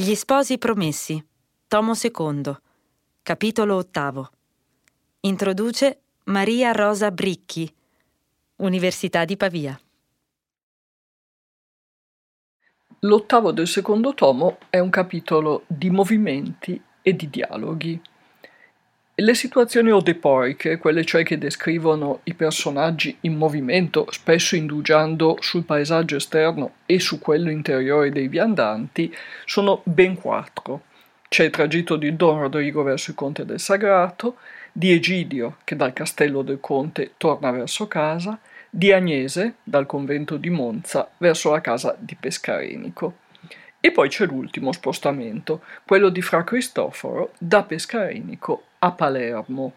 Gli sposi promessi, tomo secondo, capitolo ottavo. Introduce Maria Rosa Bricchi, Università di Pavia. L'ottavo del secondo tomo è un capitolo di movimenti e di dialoghi. Le situazioni odepoiche, quelle cioè che descrivono i personaggi in movimento, spesso indugiando sul paesaggio esterno e su quello interiore dei viandanti, sono ben quattro. C'è il tragitto di Don Rodrigo verso il conte del Sagrato, di Egidio che dal castello del conte torna verso casa, di Agnese dal convento di Monza verso la casa di Pescarenico. E poi c'è l'ultimo spostamento, quello di Fra Cristoforo da Pescarenico a Palermo.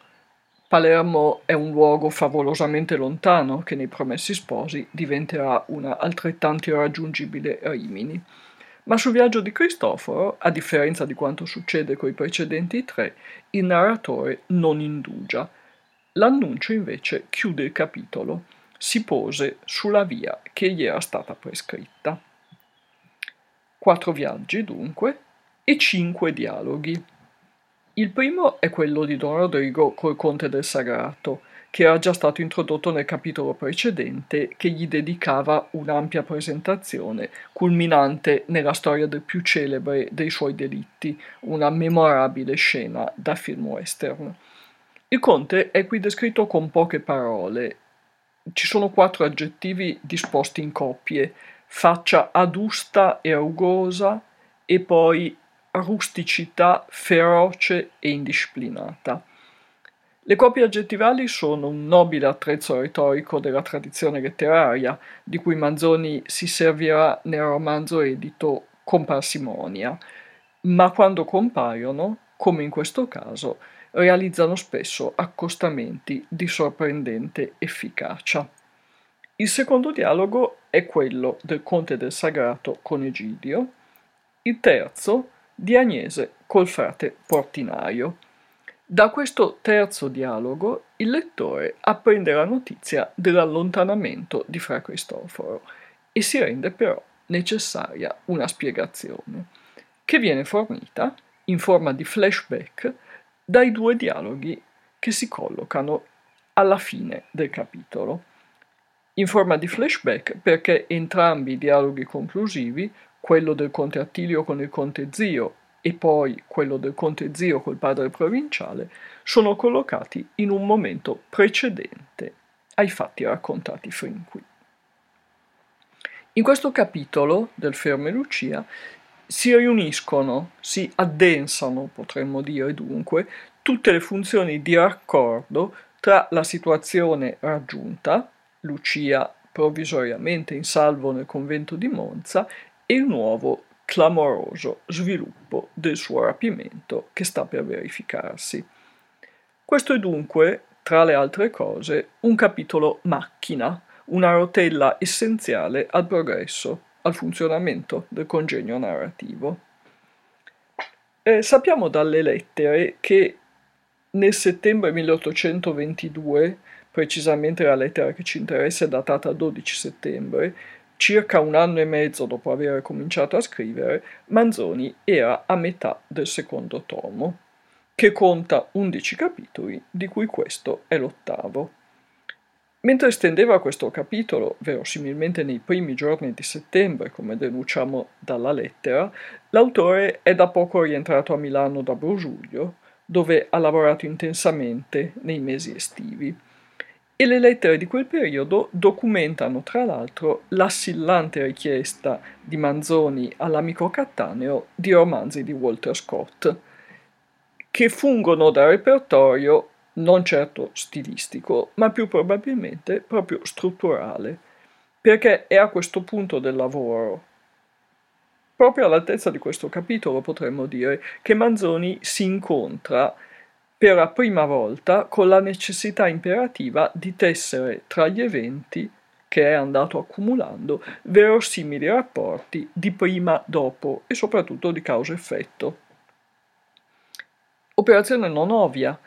Palermo è un luogo favolosamente lontano che nei Promessi Sposi diventerà una altrettanto irraggiungibile Rimini. Ma sul viaggio di Cristoforo, a differenza di quanto succede coi precedenti tre, il narratore non indugia. L'annuncio invece chiude il capitolo. Si pose sulla via che gli era stata prescritta. Quattro viaggi, dunque, e cinque dialoghi. Il primo è quello di Don Rodrigo col conte del Sagrato, che era già stato introdotto nel capitolo precedente, che gli dedicava un'ampia presentazione, culminante nella storia del più celebre dei suoi delitti, una memorabile scena da film western. Il conte è qui descritto con poche parole. Ci sono quattro aggettivi disposti in coppie, faccia adusta e rugosa e poi rusticità feroce e indisciplinata. Le coppie aggettivali sono un nobile attrezzo retorico della tradizione letteraria, di cui Manzoni si servirà nel romanzo edito con parsimonia, ma quando compaiono, come in questo caso, realizzano spesso accostamenti di sorprendente efficacia. Il secondo dialogo è quello del conte del Sagrato con Egidio, il terzo di Agnese col frate portinaio. Da questo terzo dialogo il lettore apprende la notizia dell'allontanamento di Fra Cristoforo e si rende però necessaria una spiegazione, che viene fornita in forma di flashback dai due dialoghi che si collocano alla fine del capitolo in forma di flashback perché entrambi i dialoghi conclusivi, quello del conte Attilio con il conte zio e poi quello del conte zio col padre provinciale, sono collocati in un momento precedente ai fatti raccontati fin qui. In questo capitolo del Ferme Lucia si riuniscono, si addensano, potremmo dire dunque, tutte le funzioni di raccordo tra la situazione raggiunta, Lucia provvisoriamente in salvo nel convento di Monza e il nuovo clamoroso sviluppo del suo rapimento che sta per verificarsi. Questo è dunque, tra le altre cose, un capitolo macchina, una rotella essenziale al progresso, al funzionamento del congegno narrativo. Eh, sappiamo dalle lettere che nel settembre 1822 precisamente la lettera che ci interessa è datata 12 settembre, circa un anno e mezzo dopo aver cominciato a scrivere, Manzoni era a metà del secondo tomo, che conta 11 capitoli, di cui questo è l'ottavo. Mentre stendeva questo capitolo, verosimilmente nei primi giorni di settembre, come denunciamo dalla lettera, l'autore è da poco rientrato a Milano da Brugiuglio, dove ha lavorato intensamente nei mesi estivi e le lettere di quel periodo documentano tra l'altro l'assillante richiesta di Manzoni all'amico Cattaneo di romanzi di Walter Scott, che fungono da repertorio non certo stilistico, ma più probabilmente proprio strutturale, perché è a questo punto del lavoro, proprio all'altezza di questo capitolo potremmo dire, che Manzoni si incontra per la prima volta con la necessità imperativa di tessere tra gli eventi che è andato accumulando verosimili rapporti di prima, dopo e soprattutto di causa-effetto. Operazione non ovvia.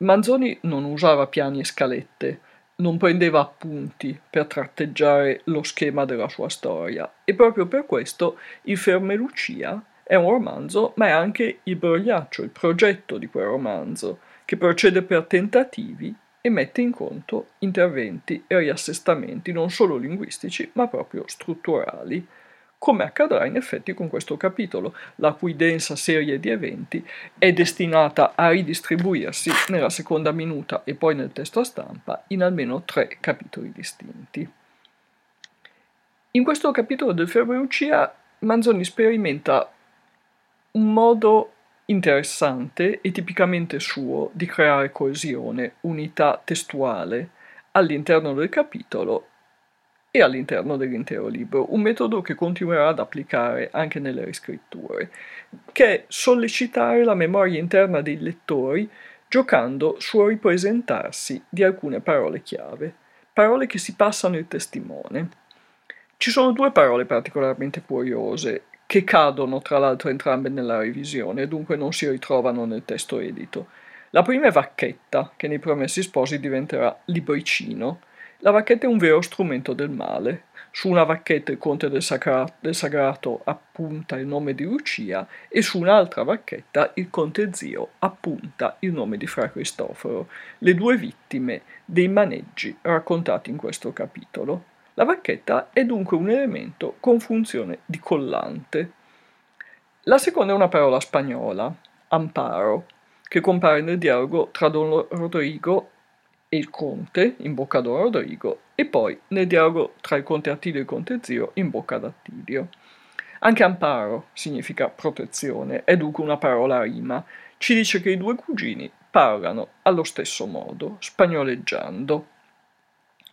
Manzoni non usava piani e scalette, non prendeva appunti per tratteggiare lo schema della sua storia e proprio per questo il Ferme Lucia È un romanzo, ma è anche il brogliaccio, il progetto di quel romanzo, che procede per tentativi e mette in conto interventi e riassestamenti non solo linguistici, ma proprio strutturali, come accadrà in effetti con questo capitolo, la cui densa serie di eventi è destinata a ridistribuirsi nella seconda minuta e poi nel testo a stampa in almeno tre capitoli distinti. In questo capitolo del Ferruccia Manzoni sperimenta un modo interessante e tipicamente suo di creare coesione, unità testuale all'interno del capitolo e all'interno dell'intero libro, un metodo che continuerà ad applicare anche nelle riscritture, che è sollecitare la memoria interna dei lettori giocando sul ripresentarsi di alcune parole chiave, parole che si passano il testimone. Ci sono due parole particolarmente curiose che cadono tra l'altro entrambe nella revisione e dunque non si ritrovano nel testo edito. La prima è Vacchetta, che nei Promessi Sposi diventerà libricino. La vacchetta è un vero strumento del male. Su una vacchetta il conte del, sacra- del sagrato appunta il nome di Lucia e su un'altra vacchetta il conte zio appunta il nome di Fra Cristoforo, le due vittime dei maneggi raccontati in questo capitolo. La vacchetta è dunque un elemento con funzione di collante. La seconda è una parola spagnola, amparo, che compare nel dialogo tra Don Rodrigo e il conte, in bocca Don Rodrigo, e poi nel dialogo tra il conte Attilio e il conte Zio, in bocca d'Attilio. Anche amparo significa protezione, è dunque una parola rima. Ci dice che i due cugini parlano allo stesso modo, spagnoleggiando.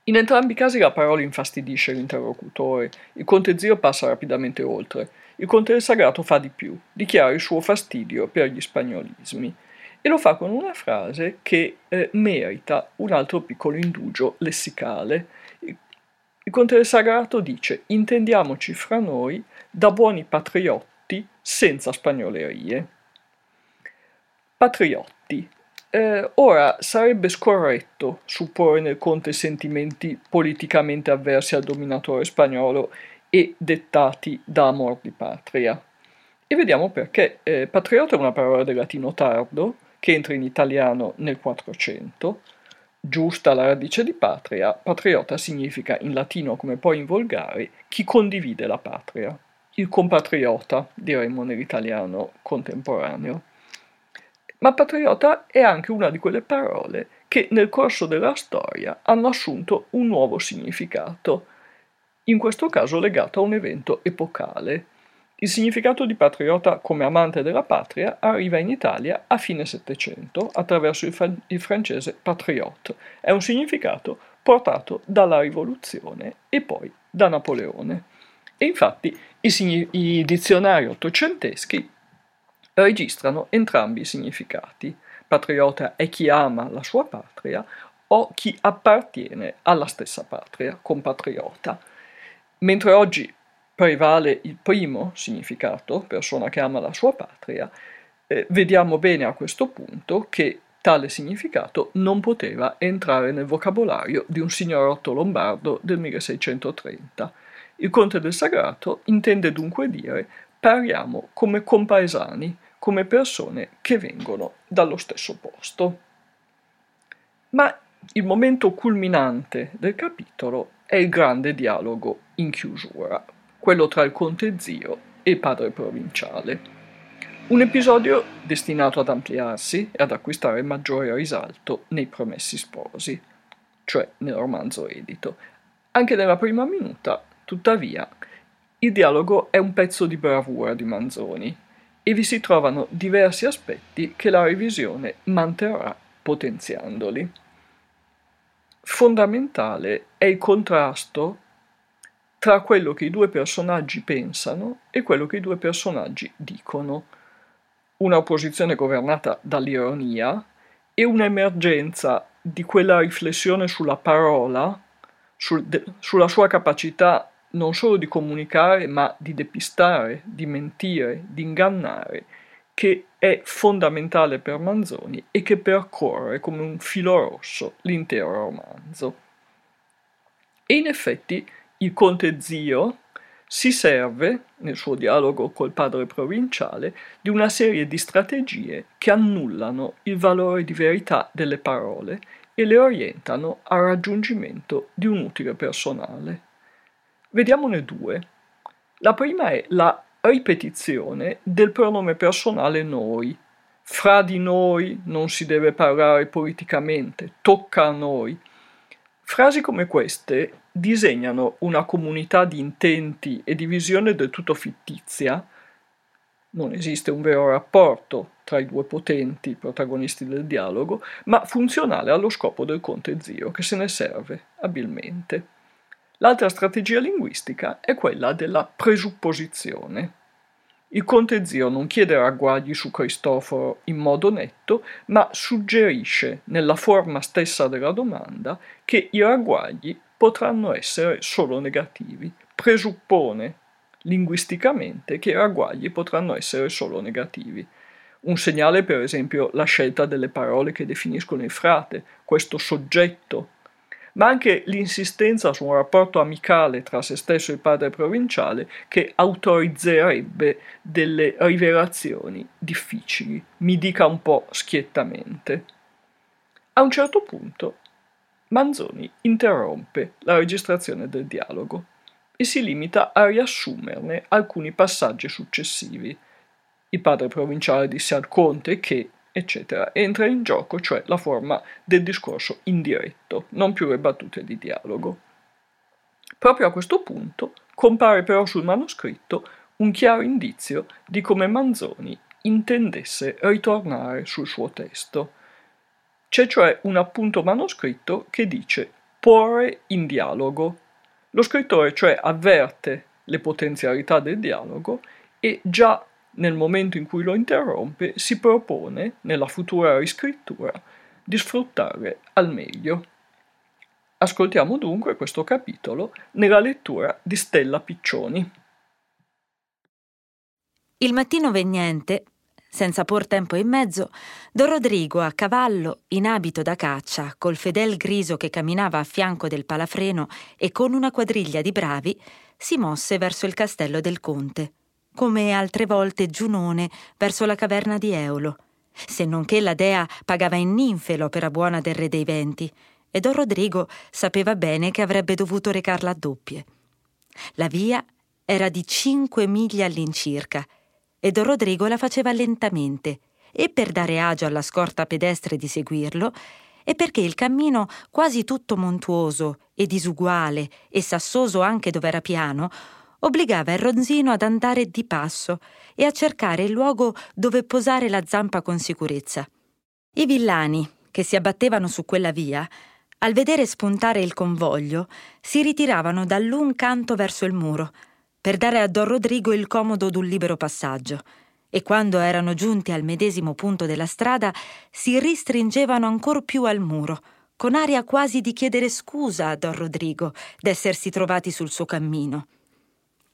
In entrambi i casi la parola infastidisce l'interlocutore, il conte zio passa rapidamente oltre, il conte del sagrato fa di più, dichiara il suo fastidio per gli spagnolismi e lo fa con una frase che eh, merita un altro piccolo indugio lessicale. Il, conte del sagrato dice intendiamoci fra noi da buoni patriotti senza spagnolerie. Patriotti eh, ora, sarebbe scorretto supporre nel Conte sentimenti politicamente avversi al dominatore spagnolo e dettati da amor di patria. E vediamo perché. Eh, patriota è una parola del latino tardo che entra in italiano nel 400. Giusta la radice di patria, patriota significa in latino come poi in volgare chi condivide la patria. Il compatriota, diremmo nell'italiano contemporaneo. Ma patriota è anche una di quelle parole che nel corso della storia hanno assunto un nuovo significato, in questo caso legato a un evento epocale. Il significato di patriota come amante della patria arriva in Italia a fine Settecento attraverso il, fa- il francese patriote. È un significato portato dalla rivoluzione e poi da Napoleone. E infatti i, signi- i dizionari ottocenteschi registrano entrambi i significati. Patriota è chi ama la sua patria o chi appartiene alla stessa patria, compatriota. Mentre oggi prevale il primo significato, persona che ama la sua patria, eh, vediamo bene a questo punto che tale significato non poteva entrare nel vocabolario di un signorotto lombardo del 1630. Il conte del sagrato intende dunque dire parliamo come compaesani, come persone che vengono dallo stesso posto. Ma il momento culminante del capitolo è il grande dialogo in chiusura, quello tra il conte zio e il padre provinciale. Un episodio destinato ad ampliarsi e ad acquistare maggiore risalto nei promessi sposi, cioè nel romanzo edito. Anche nella prima minuta, tuttavia, il dialogo è un pezzo di bravura di Manzoni, e vi si trovano diversi aspetti che la revisione manterrà potenziandoli. Fondamentale è il contrasto tra quello che i due personaggi pensano e quello che i due personaggi dicono. Una opposizione governata dall'ironia e un'emergenza di quella riflessione sulla parola, sul de- sulla sua capacità non solo di comunicare, ma di depistare, di mentire, di ingannare, che è fondamentale per Manzoni e che percorre come un filo rosso l'intero romanzo. E in effetti il conte zio Si serve, nel suo dialogo col padre provinciale, di una serie di strategie che annullano il valore di verità delle parole e le orientano al raggiungimento di un utile personale. Vediamone due. La prima è la ripetizione del pronome personale noi. Fra di noi non si deve parlare politicamente, tocca a noi. Frasi come queste disegnano una comunità di intenti e di visione del tutto fittizia. Non esiste un vero rapporto tra i due potenti protagonisti del dialogo, ma funzionale allo scopo del conte zio, che se ne serve abilmente. L'altra strategia linguistica è quella della presupposizione. Il conte zio non chiede ragguagli su Cristoforo in modo netto, ma suggerisce, nella forma stessa della domanda, che i ragguagli potranno essere solo negativi. Presuppone linguisticamente che i ragguagli potranno essere solo negativi. Un segnale, per esempio, la scelta delle parole che definiscono il frate, questo soggetto ma anche l'insistenza su un rapporto amicale tra se stesso e il padre provinciale che autorizzerebbe delle rivelazioni difficili, mi dica un po' schiettamente. A un certo punto Manzoni interrompe la registrazione del dialogo e si limita a riassumerne alcuni passaggi successivi. Il padre provinciale disse al conte che eccetera, entra in gioco, cioè la forma del discorso indiretto, non più le battute di dialogo. Proprio a questo punto compare però sul manoscritto un chiaro indizio di come Manzoni intendesse ritornare sul suo testo. C'è cioè un appunto manoscritto che dice porre in dialogo. Lo scrittore cioè avverte le potenzialità del dialogo e già nel momento in cui lo interrompe, si propone, nella futura riscrittura, di sfruttare al meglio. Ascoltiamo dunque questo capitolo nella lettura di Stella Piccioni. Il mattino vegnente, senza por tempo in mezzo, Don Rodrigo a cavallo, in abito da caccia, col fedel griso che camminava a fianco del palafreno e con una quadriglia di bravi, si mosse verso il castello del conte come altre volte Giunone verso la caverna di Eolo, se non che la dea pagava in ninfe l'opera buona del re dei venti, e Don Rodrigo sapeva bene che avrebbe dovuto recarla a doppie. La via era di cinque miglia all'incirca, e Don Rodrigo la faceva lentamente, e per dare agio alla scorta pedestre di seguirlo, e perché il cammino, quasi tutto montuoso e disuguale e sassoso anche dove era piano, obbligava il ronzino ad andare di passo e a cercare il luogo dove posare la zampa con sicurezza. I villani, che si abbattevano su quella via, al vedere spuntare il convoglio, si ritiravano dall'un canto verso il muro, per dare a Don Rodrigo il comodo d'un libero passaggio, e quando erano giunti al medesimo punto della strada si ristringevano ancor più al muro, con aria quasi di chiedere scusa a Don Rodrigo d'essersi trovati sul suo cammino.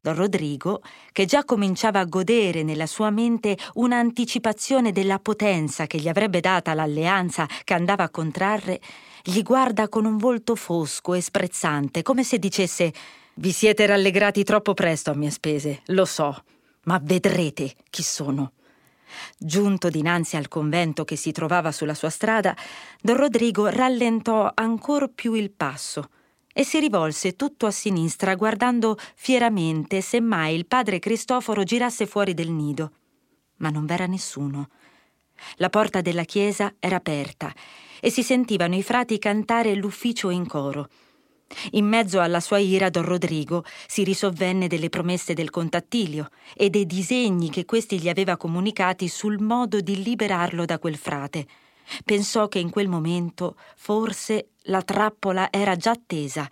Don Rodrigo, che già cominciava a godere nella sua mente un'anticipazione della potenza che gli avrebbe data l'alleanza che andava a contrarre, gli guarda con un volto fosco e sprezzante, come se dicesse Vi siete rallegrati troppo presto a mie spese, lo so, ma vedrete chi sono. Giunto dinanzi al convento che si trovava sulla sua strada, Don Rodrigo rallentò ancor più il passo e si rivolse tutto a sinistra guardando fieramente se mai il padre Cristoforo girasse fuori del nido. Ma non v'era nessuno. La porta della chiesa era aperta e si sentivano i frati cantare l'ufficio in coro. In mezzo alla sua ira Don Rodrigo si risovvenne delle promesse del contattilio e dei disegni che questi gli aveva comunicati sul modo di liberarlo da quel frate. Pensò che in quel momento forse la trappola era già tesa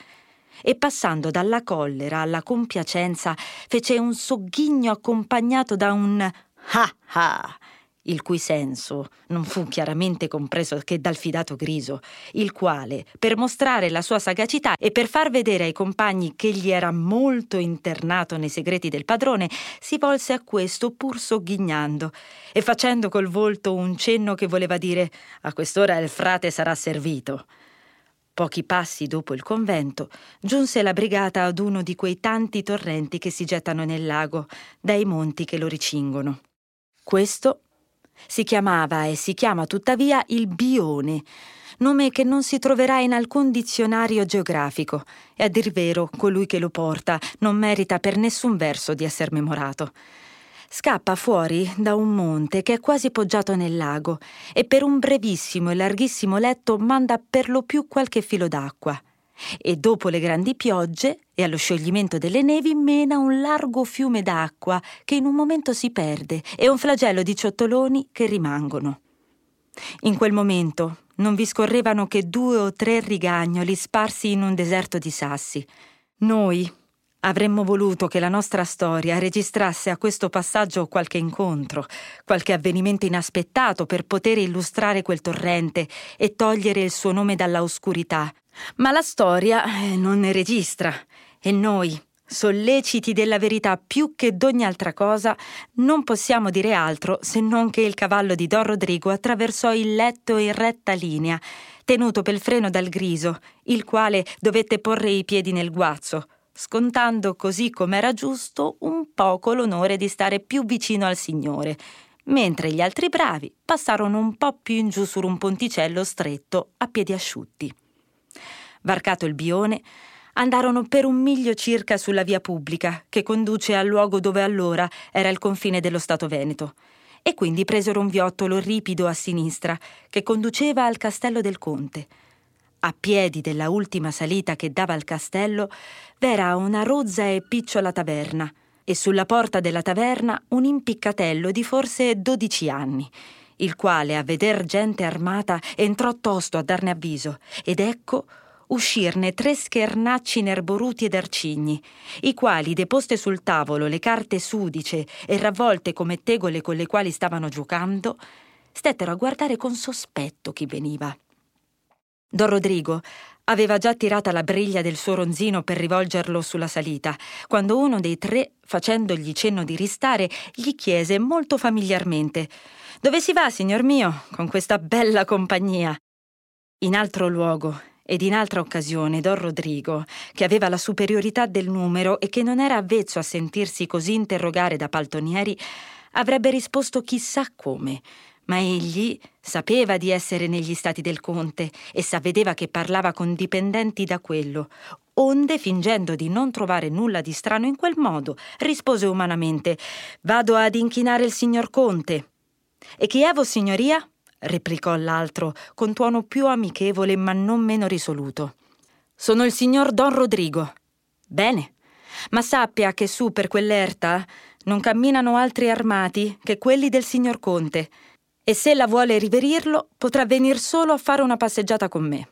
e passando dalla collera alla compiacenza fece un sogghigno accompagnato da un ah ah il cui senso non fu chiaramente compreso che dal fidato Griso, il quale, per mostrare la sua sagacità e per far vedere ai compagni che gli era molto internato nei segreti del padrone, si volse a questo pur sogghignando e facendo col volto un cenno che voleva dire a quest'ora il frate sarà servito. Pochi passi dopo il convento, giunse la brigata ad uno di quei tanti torrenti che si gettano nel lago, dai monti che lo ricingono. Questo si chiamava e si chiama tuttavia il Bione, nome che non si troverà in alcun dizionario geografico, e a dir vero colui che lo porta non merita per nessun verso di essere memorato scappa fuori da un monte che è quasi poggiato nel lago e per un brevissimo e larghissimo letto manda per lo più qualche filo d'acqua. E dopo le grandi piogge e allo scioglimento delle nevi mena un largo fiume d'acqua che in un momento si perde e un flagello di ciottoloni che rimangono. In quel momento non vi scorrevano che due o tre rigagnoli sparsi in un deserto di sassi. Noi, Avremmo voluto che la nostra storia registrasse a questo passaggio qualche incontro, qualche avvenimento inaspettato per poter illustrare quel torrente e togliere il suo nome dalla oscurità. Ma la storia eh, non ne registra e noi, solleciti della verità più che d'ogni altra cosa, non possiamo dire altro se non che il cavallo di Don Rodrigo attraversò il letto in retta linea, tenuto pel freno dal griso, il quale dovette porre i piedi nel guazzo scontando così com'era giusto un poco l'onore di stare più vicino al Signore, mentre gli altri bravi passarono un po' più in giù su un ponticello stretto a piedi asciutti. Varcato il bione, andarono per un miglio circa sulla via pubblica che conduce al luogo dove allora era il confine dello Stato Veneto, e quindi presero un viottolo ripido a sinistra che conduceva al castello del conte. A piedi della ultima salita che dava al castello, v'era una rozza e picciola taverna, e sulla porta della taverna un impiccatello di forse dodici anni, il quale, a veder gente armata, entrò tosto a darne avviso, ed ecco uscirne tre schernacci nerboruti ed arcigni, i quali, deposte sul tavolo le carte sudice e ravvolte come tegole con le quali stavano giocando, stettero a guardare con sospetto chi veniva. Don Rodrigo aveva già tirata la briglia del suo ronzino per rivolgerlo sulla salita, quando uno dei tre, facendogli cenno di ristare, gli chiese molto familiarmente Dove si va, signor mio, con questa bella compagnia? In altro luogo ed in altra occasione Don Rodrigo, che aveva la superiorità del numero e che non era avvezzo a sentirsi così interrogare da paltonieri, avrebbe risposto chissà come, ma egli sapeva di essere negli stati del conte e s'avvedeva che parlava con dipendenti da quello. Onde, fingendo di non trovare nulla di strano in quel modo, rispose umanamente Vado ad inchinare il signor conte. E chi è vossignoria? replicò l'altro, con tuono più amichevole ma non meno risoluto. Sono il signor Don Rodrigo. Bene, ma sappia che su per quell'erta non camminano altri armati che quelli del signor conte, e se la vuole riverirlo potrà venir solo a fare una passeggiata con me.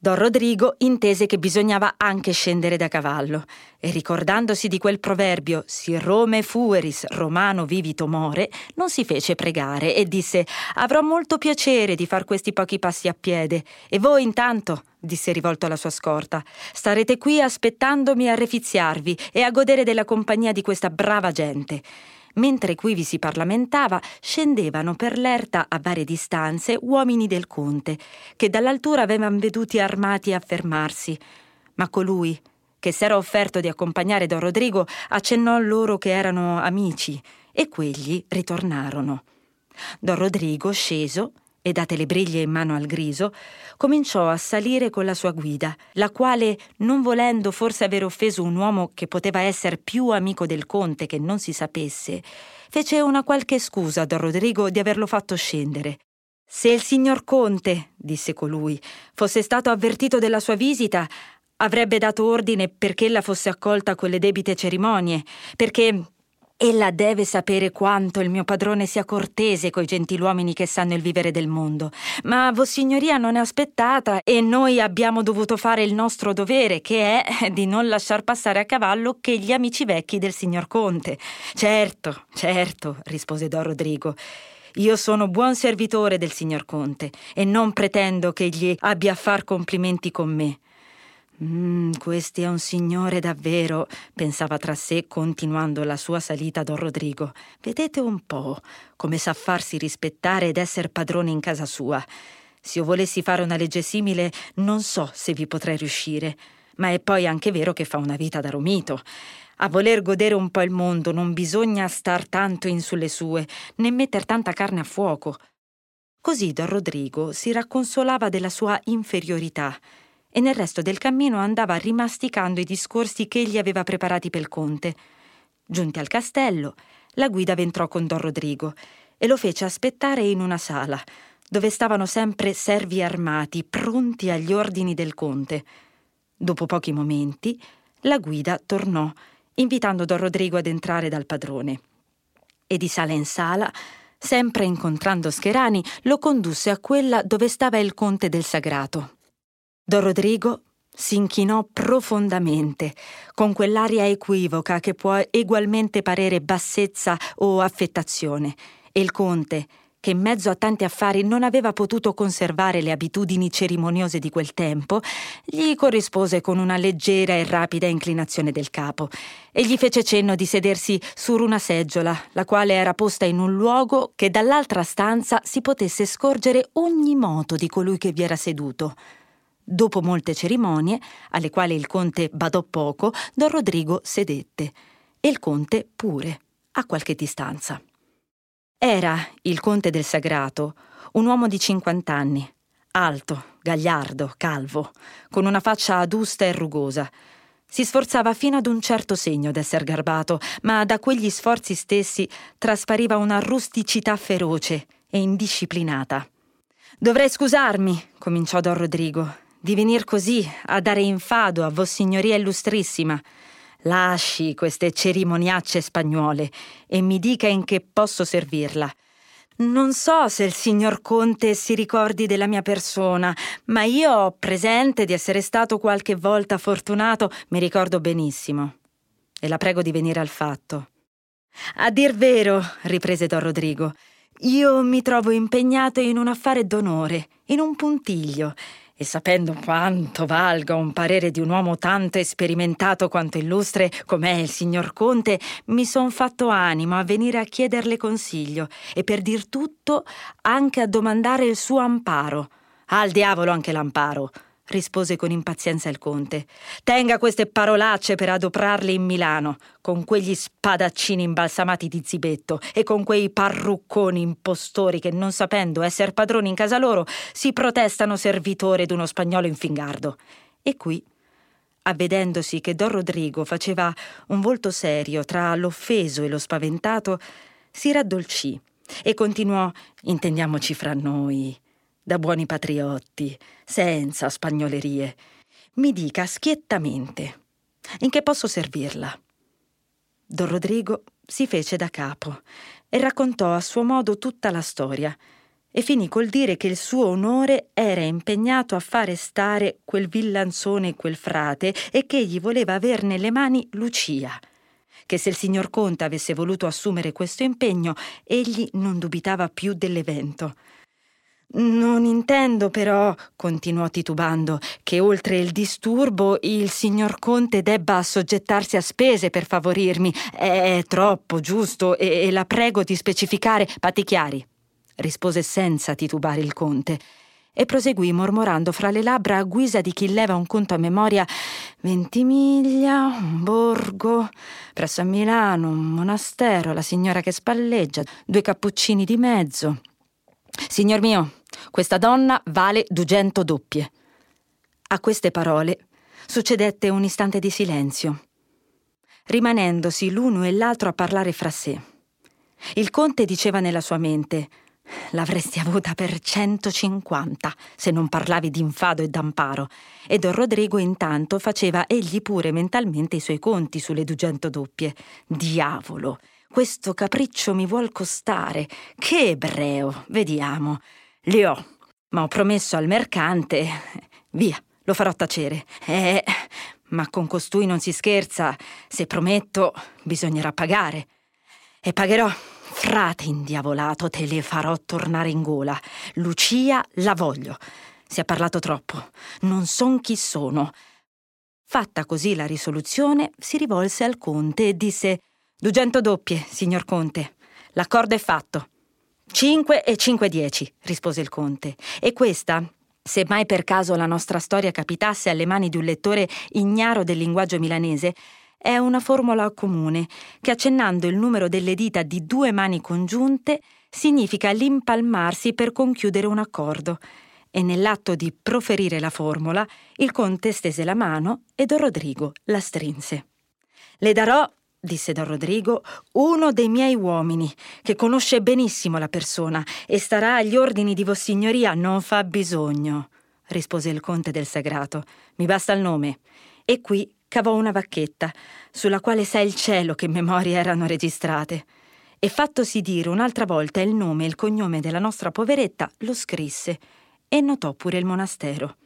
Don Rodrigo intese che bisognava anche scendere da cavallo e ricordandosi di quel proverbio si Rome fueris romano vivito more, non si fece pregare e disse avrò molto piacere di far questi pochi passi a piede e voi intanto, disse rivolto alla sua scorta, starete qui aspettandomi a refiziarvi e a godere della compagnia di questa brava gente mentre qui vi si parlamentava, scendevano per l'erta a varie distanze uomini del conte, che dall'altura avevano veduti armati a fermarsi. Ma colui, che s'era offerto di accompagnare Don Rodrigo, accennò loro che erano amici, e quegli ritornarono. Don Rodrigo, sceso, e date le briglie in mano al griso, cominciò a salire con la sua guida, la quale, non volendo forse aver offeso un uomo che poteva essere più amico del conte che non si sapesse, fece una qualche scusa a Don Rodrigo di averlo fatto scendere. Se il signor conte, disse colui, fosse stato avvertito della sua visita, avrebbe dato ordine perché ella fosse accolta con le debite cerimonie, perché Ella deve sapere quanto il mio padrone sia cortese coi gentiluomini che sanno il vivere del mondo. Ma Vossignoria non è aspettata e noi abbiamo dovuto fare il nostro dovere, che è di non lasciar passare a cavallo che gli amici vecchi del signor Conte. Certo, certo, rispose Don Rodrigo. Io sono buon servitore del signor Conte e non pretendo che egli abbia a far complimenti con me. Mm, questi è un signore davvero, pensava tra sé continuando la sua salita Don Rodrigo. Vedete un po' come sa farsi rispettare ed essere padrone in casa sua. Se io volessi fare una legge simile, non so se vi potrei riuscire. Ma è poi anche vero che fa una vita da romito. A voler godere un po' il mondo non bisogna star tanto in sulle sue, né metter tanta carne a fuoco. Così Don Rodrigo si racconsolava della sua inferiorità e nel resto del cammino andava rimasticando i discorsi che egli aveva preparati per il conte. Giunti al castello, la guida v'entrò con Don Rodrigo e lo fece aspettare in una sala, dove stavano sempre servi armati, pronti agli ordini del conte. Dopo pochi momenti, la guida tornò invitando Don Rodrigo ad entrare dal padrone. E di sala in sala, sempre incontrando Scherani, lo condusse a quella dove stava il conte del Sagrato. Don Rodrigo si inchinò profondamente, con quell'aria equivoca che può egualmente parere bassezza o affettazione, e il conte, che in mezzo a tanti affari non aveva potuto conservare le abitudini cerimoniose di quel tempo, gli corrispose con una leggera e rapida inclinazione del capo e gli fece cenno di sedersi su una seggiola, la quale era posta in un luogo che dall'altra stanza si potesse scorgere ogni moto di colui che vi era seduto. Dopo molte cerimonie, alle quali il conte badò poco, don Rodrigo sedette e il conte pure, a qualche distanza. Era il conte del Sagrato, un uomo di cinquant'anni, alto, gagliardo, calvo, con una faccia adusta e rugosa. Si sforzava fino ad un certo segno d'esser garbato, ma da quegli sforzi stessi traspariva una rusticità feroce e indisciplinata. Dovrei scusarmi, cominciò Don Rodrigo, di venir così a dare infado a Vossignoria Illustrissima. Lasci queste cerimoniacce spagnole e mi dica in che posso servirla. Non so se il signor Conte si ricordi della mia persona, ma io ho presente di essere stato qualche volta fortunato, mi ricordo benissimo. E la prego di venire al fatto. A dir vero, riprese Don Rodrigo, io mi trovo impegnato in un affare d'onore, in un puntiglio, e sapendo quanto valga un parere di un uomo tanto sperimentato quanto illustre com'è il signor Conte, mi son fatto animo a venire a chiederle consiglio e per dir tutto anche a domandare il suo amparo. Al diavolo anche l'amparo rispose con impazienza il conte. Tenga queste parolacce per adoprarle in Milano, con quegli spadaccini imbalsamati di zibetto e con quei parrucconi impostori che, non sapendo esser padroni in casa loro, si protestano servitore d'uno spagnolo infingardo. E qui, avvedendosi che Don Rodrigo faceva un volto serio tra l'offeso e lo spaventato, si raddolcì e continuò, intendiamoci fra noi, da buoni patriotti, senza spagnolerie. Mi dica schiettamente, in che posso servirla? Don Rodrigo si fece da capo e raccontò a suo modo tutta la storia e finì col dire che il suo onore era impegnato a fare stare quel villanzone e quel frate e che egli voleva aver nelle mani Lucia che se il signor Conte avesse voluto assumere questo impegno, egli non dubitava più dell'evento. Non intendo però, continuò titubando, che oltre il disturbo il signor Conte debba assoggettarsi a spese per favorirmi. È troppo giusto e, e la prego di specificare patti chiari, rispose senza titubare il Conte e proseguì mormorando fra le labbra a guisa di chi leva un conto a memoria Ventimiglia, un borgo, presso a Milano, un monastero, la signora che spalleggia, due cappuccini di mezzo. Signor mio, questa donna vale dugento doppie. A queste parole succedette un istante di silenzio, rimanendosi l'uno e l'altro a parlare fra sé. Il conte diceva nella sua mente L'avresti avuta per 150 se non parlavi d'infado e d'amparo. E Don Rodrigo intanto faceva egli pure mentalmente i suoi conti sulle dugento doppie. Diavolo! Questo capriccio mi vuol costare. Che ebreo! Vediamo. Li ho, ma ho promesso al mercante. Via, lo farò tacere. Eh, ma con costui non si scherza. Se prometto, bisognerà pagare. E pagherò. Frate indiavolato, te le farò tornare in gola. Lucia la voglio. Si è parlato troppo. Non son chi sono. Fatta così la risoluzione, si rivolse al conte e disse: Dugento doppie, signor conte. L'accordo è fatto. Cinque e cinque dieci, rispose il conte. E questa, se mai per caso la nostra storia capitasse alle mani di un lettore ignaro del linguaggio milanese, è una formula comune che accennando il numero delle dita di due mani congiunte significa l'impalmarsi per conchiudere un accordo. E nell'atto di proferire la formula, il conte stese la mano e Don Rodrigo la strinse. Le darò, disse Don Rodrigo, uno dei miei uomini, che conosce benissimo la persona e starà agli ordini di Vossignoria. Non fa bisogno, rispose il conte del sagrato. Mi basta il nome. E qui cavò una vacchetta, sulla quale sa il cielo che memorie erano registrate. E fattosi dire un'altra volta il nome e il cognome della nostra poveretta, lo scrisse e notò pure il monastero.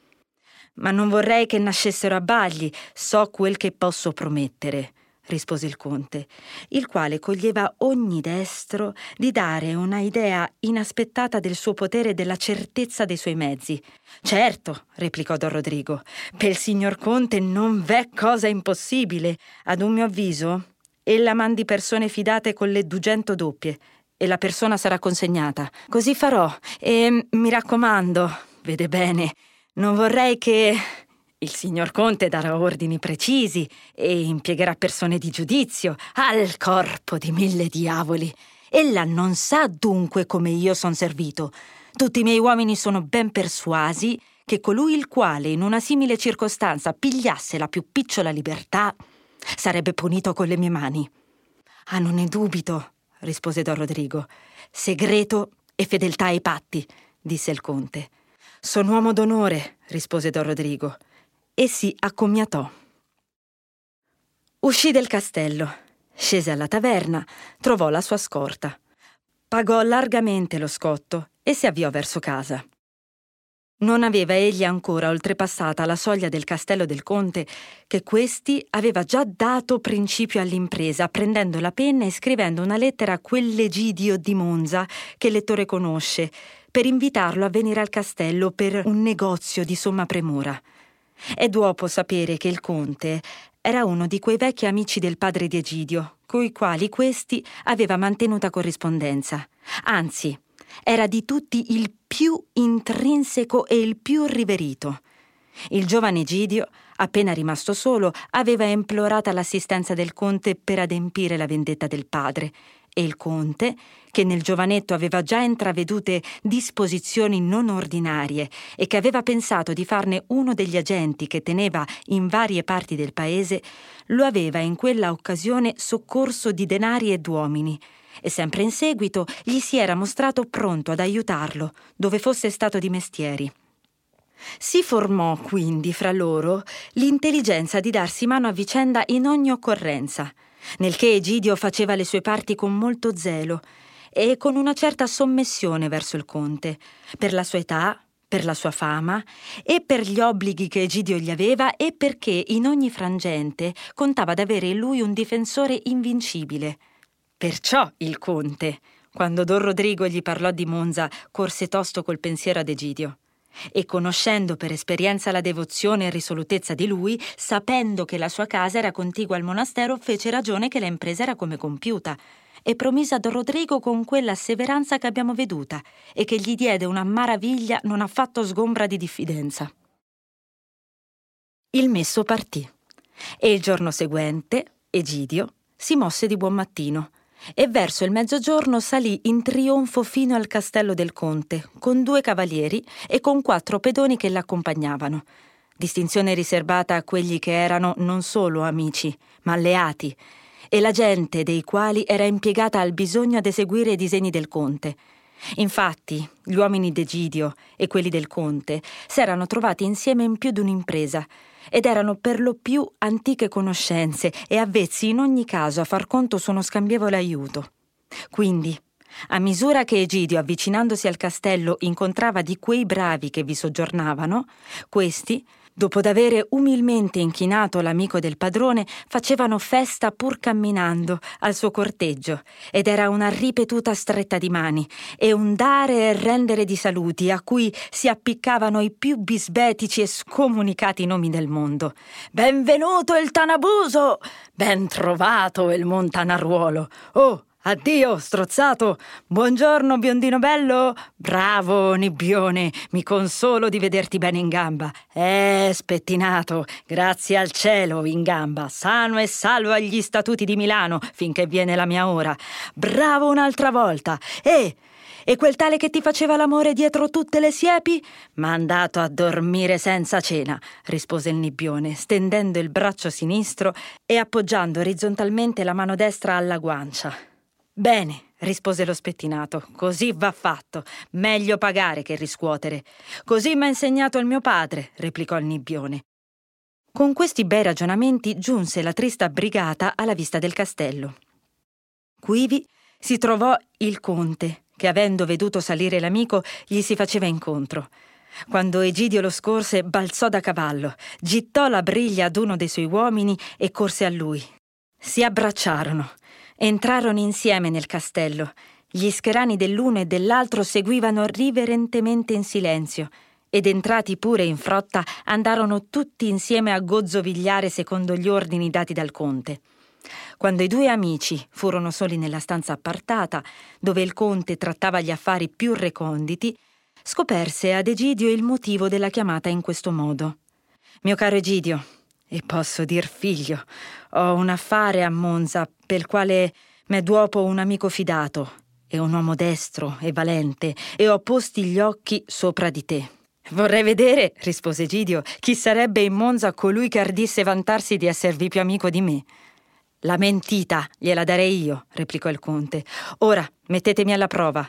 Ma non vorrei che nascessero a bagli, so quel che posso promettere rispose il conte, il quale coglieva ogni destro di dare una idea inaspettata del suo potere e della certezza dei suoi mezzi. Certo, replicò Don Rodrigo, per il signor conte non v'è cosa impossibile. Ad un mio avviso, ella mandi persone fidate con le dugento doppie e la persona sarà consegnata. Così farò e mi raccomando, vede bene, non vorrei che il signor Conte darà ordini precisi e impiegherà persone di giudizio al corpo di mille diavoli. Ella non sa dunque come io son servito. Tutti i miei uomini sono ben persuasi che colui il quale in una simile circostanza pigliasse la più picciola libertà sarebbe punito con le mie mani. Ah, non ne dubito, rispose Don Rodrigo. Segreto e fedeltà ai patti, disse il conte. Sono uomo d'onore, rispose Don Rodrigo e si accomiatò. Uscì del castello, scese alla taverna, trovò la sua scorta. Pagò largamente lo scotto e si avviò verso casa. Non aveva egli ancora oltrepassata la soglia del castello del conte che questi aveva già dato principio all'impresa, prendendo la penna e scrivendo una lettera a quell'Egidio di Monza che il lettore conosce, per invitarlo a venire al castello per un negozio di somma premura. È duopo sapere che il conte era uno di quei vecchi amici del padre di Egidio, coi quali questi aveva mantenuta corrispondenza. Anzi, era di tutti il più intrinseco e il più riverito. Il giovane Egidio, appena rimasto solo, aveva implorata l'assistenza del conte per adempiere la vendetta del padre e il conte, che nel giovanetto aveva già intravedute disposizioni non ordinarie e che aveva pensato di farne uno degli agenti che teneva in varie parti del paese, lo aveva in quella occasione soccorso di denari e d'uomini e sempre in seguito gli si era mostrato pronto ad aiutarlo dove fosse stato di mestieri. Si formò quindi fra loro l'intelligenza di darsi mano a vicenda in ogni occorrenza nel che Egidio faceva le sue parti con molto zelo e con una certa sommessione verso il conte, per la sua età, per la sua fama e per gli obblighi che Egidio gli aveva e perché in ogni frangente contava d'avere in lui un difensore invincibile. Perciò il conte, quando Don Rodrigo gli parlò di Monza, corse tosto col pensiero ad Egidio e conoscendo per esperienza la devozione e risolutezza di lui, sapendo che la sua casa era contigua al monastero, fece ragione che l'impresa era come compiuta. E promise a Don Rodrigo con quella asseveranza che abbiamo veduta e che gli diede una maraviglia non affatto sgombra di diffidenza. Il messo partì. E il giorno seguente Egidio si mosse di buon mattino e verso il mezzogiorno salì in trionfo fino al castello del conte, con due cavalieri e con quattro pedoni che l'accompagnavano. Distinzione riservata a quelli che erano non solo amici, ma alleati, e la gente dei quali era impiegata al bisogno ad eseguire i disegni del conte. Infatti, gli uomini d'Egidio e quelli del conte s'erano trovati insieme in più di un'impresa, ed erano per lo più antiche conoscenze e avvezzi in ogni caso a far conto su uno scambievole aiuto. Quindi, a misura che Egidio, avvicinandosi al castello, incontrava di quei bravi che vi soggiornavano, questi Dopo d'avere umilmente inchinato l'amico del padrone, facevano festa pur camminando al suo corteggio, ed era una ripetuta stretta di mani e un dare e rendere di saluti a cui si appiccavano i più bisbetici e scomunicati nomi del mondo. Benvenuto il Tanabuso! Ben trovato il Montanaruolo! Oh, Addio, strozzato! Buongiorno, biondino bello! Bravo, nibbione! Mi consolo di vederti bene in gamba. Eh, spettinato! Grazie al cielo, in gamba, sano e salvo agli statuti di Milano, finché viene la mia ora. Bravo un'altra volta! E... E quel tale che ti faceva l'amore dietro tutte le siepi? Mandato a dormire senza cena, rispose il nibbione, stendendo il braccio sinistro e appoggiando orizzontalmente la mano destra alla guancia. Bene, rispose lo spettinato, così va fatto. Meglio pagare che riscuotere. Così m'ha insegnato il mio padre, replicò il nibbione. Con questi bei ragionamenti giunse la trista brigata alla vista del castello. Quivi si trovò il conte, che avendo veduto salire l'amico gli si faceva incontro. Quando Egidio lo scorse, balzò da cavallo, gittò la briglia ad uno dei suoi uomini e corse a lui. Si abbracciarono. Entrarono insieme nel castello. Gli scherani dell'uno e dell'altro seguivano riverentemente in silenzio, ed entrati pure in frotta andarono tutti insieme a gozzovigliare secondo gli ordini dati dal conte. Quando i due amici furono soli nella stanza appartata, dove il conte trattava gli affari più reconditi, scoperse ad Egidio il motivo della chiamata in questo modo. Mio caro Egidio, e posso dir figlio, ho un affare a Monza pel quale m'è duopo un amico fidato e un uomo destro e valente e ho posti gli occhi sopra di te. Vorrei vedere, rispose Gidio, chi sarebbe in Monza colui che ardisse vantarsi di esservi più amico di me. La mentita gliela darei io, replicò il conte. Ora mettetemi alla prova.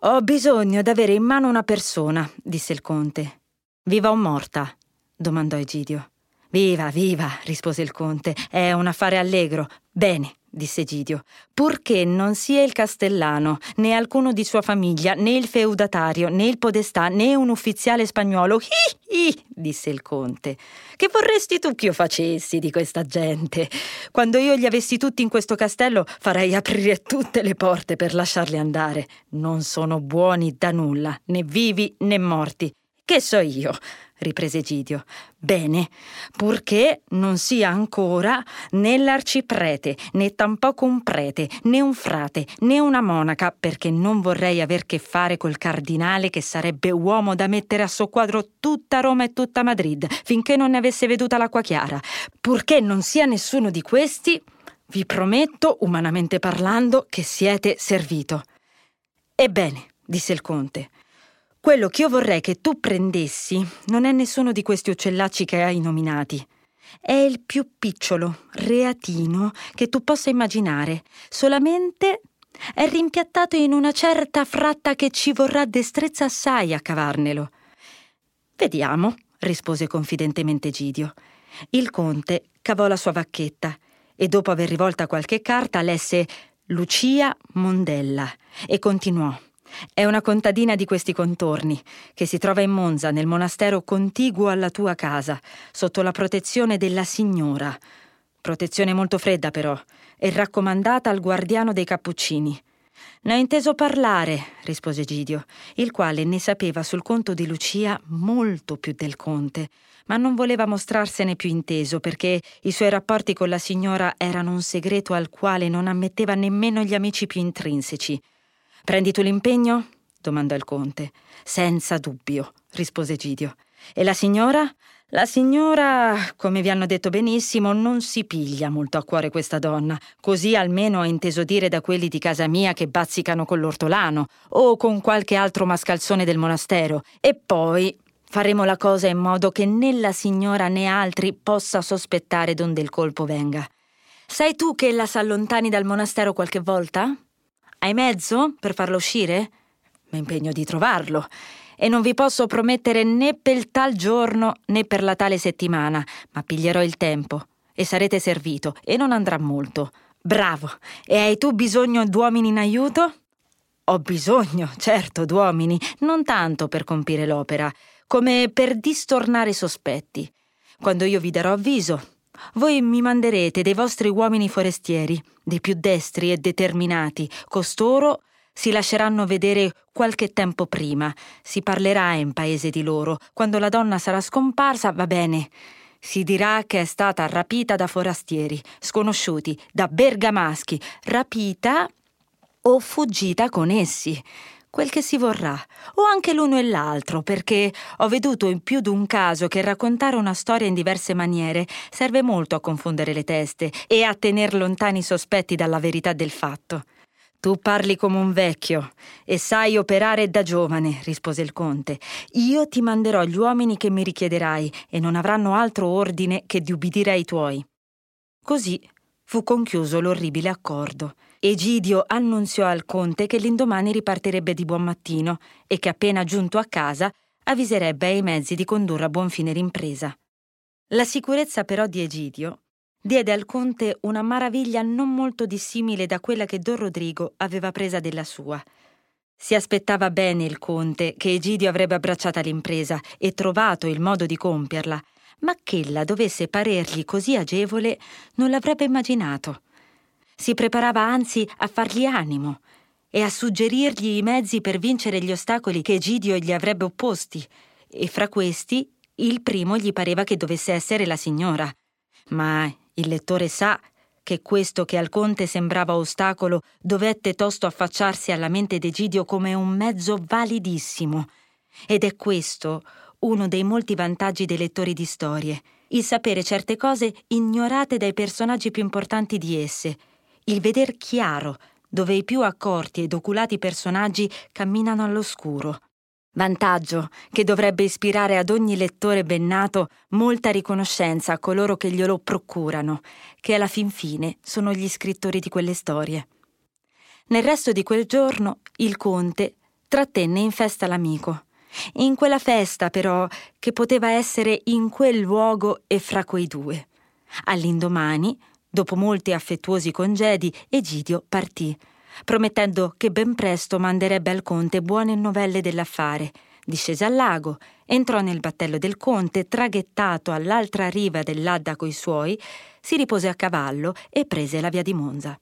Ho bisogno d'avere in mano una persona, disse il conte. Viva o morta? domandò Egidio. Viva, viva, rispose il conte, è un affare allegro. Bene, disse Gidio, purché non sia il castellano, né alcuno di sua famiglia, né il feudatario, né il podestà, né un ufficiale spagnolo. Hi, hi, disse il conte. Che vorresti tu che io facessi di questa gente? Quando io li avessi tutti in questo castello, farei aprire tutte le porte per lasciarli andare. Non sono buoni da nulla, né vivi né morti. Che so io? Riprese Gidio. Bene, purché non sia ancora né l'arciprete, né tampoco un prete, né un frate, né una monaca, perché non vorrei aver che fare col cardinale che sarebbe uomo da mettere a soqquadro tutta Roma e tutta Madrid, finché non ne avesse veduta l'acqua chiara. Purché non sia nessuno di questi, vi prometto, umanamente parlando, che siete servito. Ebbene, disse il conte, quello che io vorrei che tu prendessi non è nessuno di questi uccellacci che hai nominati. È il più picciolo, reatino, che tu possa immaginare. Solamente è rimpiattato in una certa fratta che ci vorrà destrezza assai a cavarnelo. Vediamo, rispose confidentemente Gidio. Il conte cavò la sua vacchetta e dopo aver rivolta qualche carta lesse Lucia Mondella e continuò. È una contadina di questi contorni, che si trova in Monza, nel monastero contiguo alla tua casa, sotto la protezione della signora. Protezione molto fredda, però, e raccomandata al guardiano dei cappuccini. Ne ho inteso parlare, rispose Gidio, il quale ne sapeva sul conto di Lucia molto più del conte, ma non voleva mostrarsene più inteso perché i suoi rapporti con la signora erano un segreto al quale non ammetteva nemmeno gli amici più intrinseci. Prendi tu l'impegno? domandò il conte. Senza dubbio, rispose Gidio. E la signora? La signora, come vi hanno detto benissimo, non si piglia molto a cuore questa donna, così almeno ho inteso dire da quelli di casa mia che bazzicano con l'ortolano o con qualche altro mascalzone del monastero. E poi faremo la cosa in modo che né la signora né altri possa sospettare donde il colpo venga. Sai tu che la s'allontani dal monastero qualche volta? Hai mezzo per farlo uscire? Mi impegno di trovarlo. E non vi posso promettere né per tal giorno né per la tale settimana, ma piglierò il tempo e sarete servito e non andrà molto. Bravo. E hai tu bisogno d'uomini in aiuto? Ho bisogno, certo, d'uomini, non tanto per compire l'opera, come per distornare i sospetti. Quando io vi darò avviso, voi mi manderete dei vostri uomini forestieri, dei più destri e determinati. Costoro si lasceranno vedere qualche tempo prima. Si parlerà in paese di loro. Quando la donna sarà scomparsa, va bene. Si dirà che è stata rapita da forastieri, sconosciuti, da bergamaschi, rapita o fuggita con essi, quel che si vorrà, o anche l'uno e l'altro, perché ho veduto in più d'un caso che raccontare una storia in diverse maniere serve molto a confondere le teste e a tener lontani i sospetti dalla verità del fatto. Tu parli come un vecchio e sai operare da giovane, rispose il conte. Io ti manderò gli uomini che mi richiederai e non avranno altro ordine che di ubbidire ai tuoi. Così fu conchiuso l'orribile accordo. Egidio annunziò al conte che l'indomani ripartirebbe di buon mattino e che appena giunto a casa avviserebbe ai mezzi di condurre a buon fine l'impresa. La sicurezza però di Egidio diede al conte una maraviglia non molto dissimile da quella che Don Rodrigo aveva presa della sua. Si aspettava bene il conte che Egidio avrebbe abbracciata l'impresa e trovato il modo di compierla, ma ch'ella dovesse parergli così agevole non l'avrebbe immaginato. Si preparava anzi a fargli animo e a suggerirgli i mezzi per vincere gli ostacoli che Egidio gli avrebbe opposti, e fra questi il primo gli pareva che dovesse essere la signora. Ma il lettore sa che questo che al conte sembrava ostacolo dovette tosto affacciarsi alla mente d'Egidio come un mezzo validissimo. Ed è questo uno dei molti vantaggi dei lettori di storie, il sapere certe cose ignorate dai personaggi più importanti di esse, il veder chiaro dove i più accorti ed oculati personaggi camminano all'oscuro. Vantaggio che dovrebbe ispirare ad ogni lettore ben nato molta riconoscenza a coloro che glielo procurano, che alla fin fine sono gli scrittori di quelle storie. Nel resto di quel giorno il conte trattenne in festa l'amico. In quella festa, però, che poteva essere in quel luogo e fra quei due. All'indomani, dopo molti affettuosi congedi, Egidio partì promettendo che ben presto manderebbe al conte buone novelle dell'affare. Discese al lago, entrò nel battello del conte, traghettato all'altra riva dell'Adda coi suoi, si ripose a cavallo e prese la via di Monza.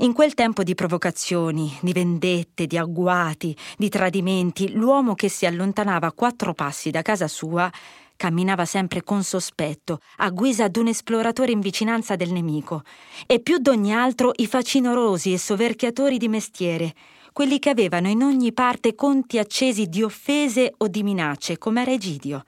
In quel tempo di provocazioni, di vendette, di agguati, di tradimenti, l'uomo che si allontanava quattro passi da casa sua Camminava sempre con sospetto, a guisa d'un esploratore in vicinanza del nemico, e più d'ogni altro i facinorosi e soverchiatori di mestiere, quelli che avevano in ogni parte conti accesi di offese o di minacce, come era Egidio.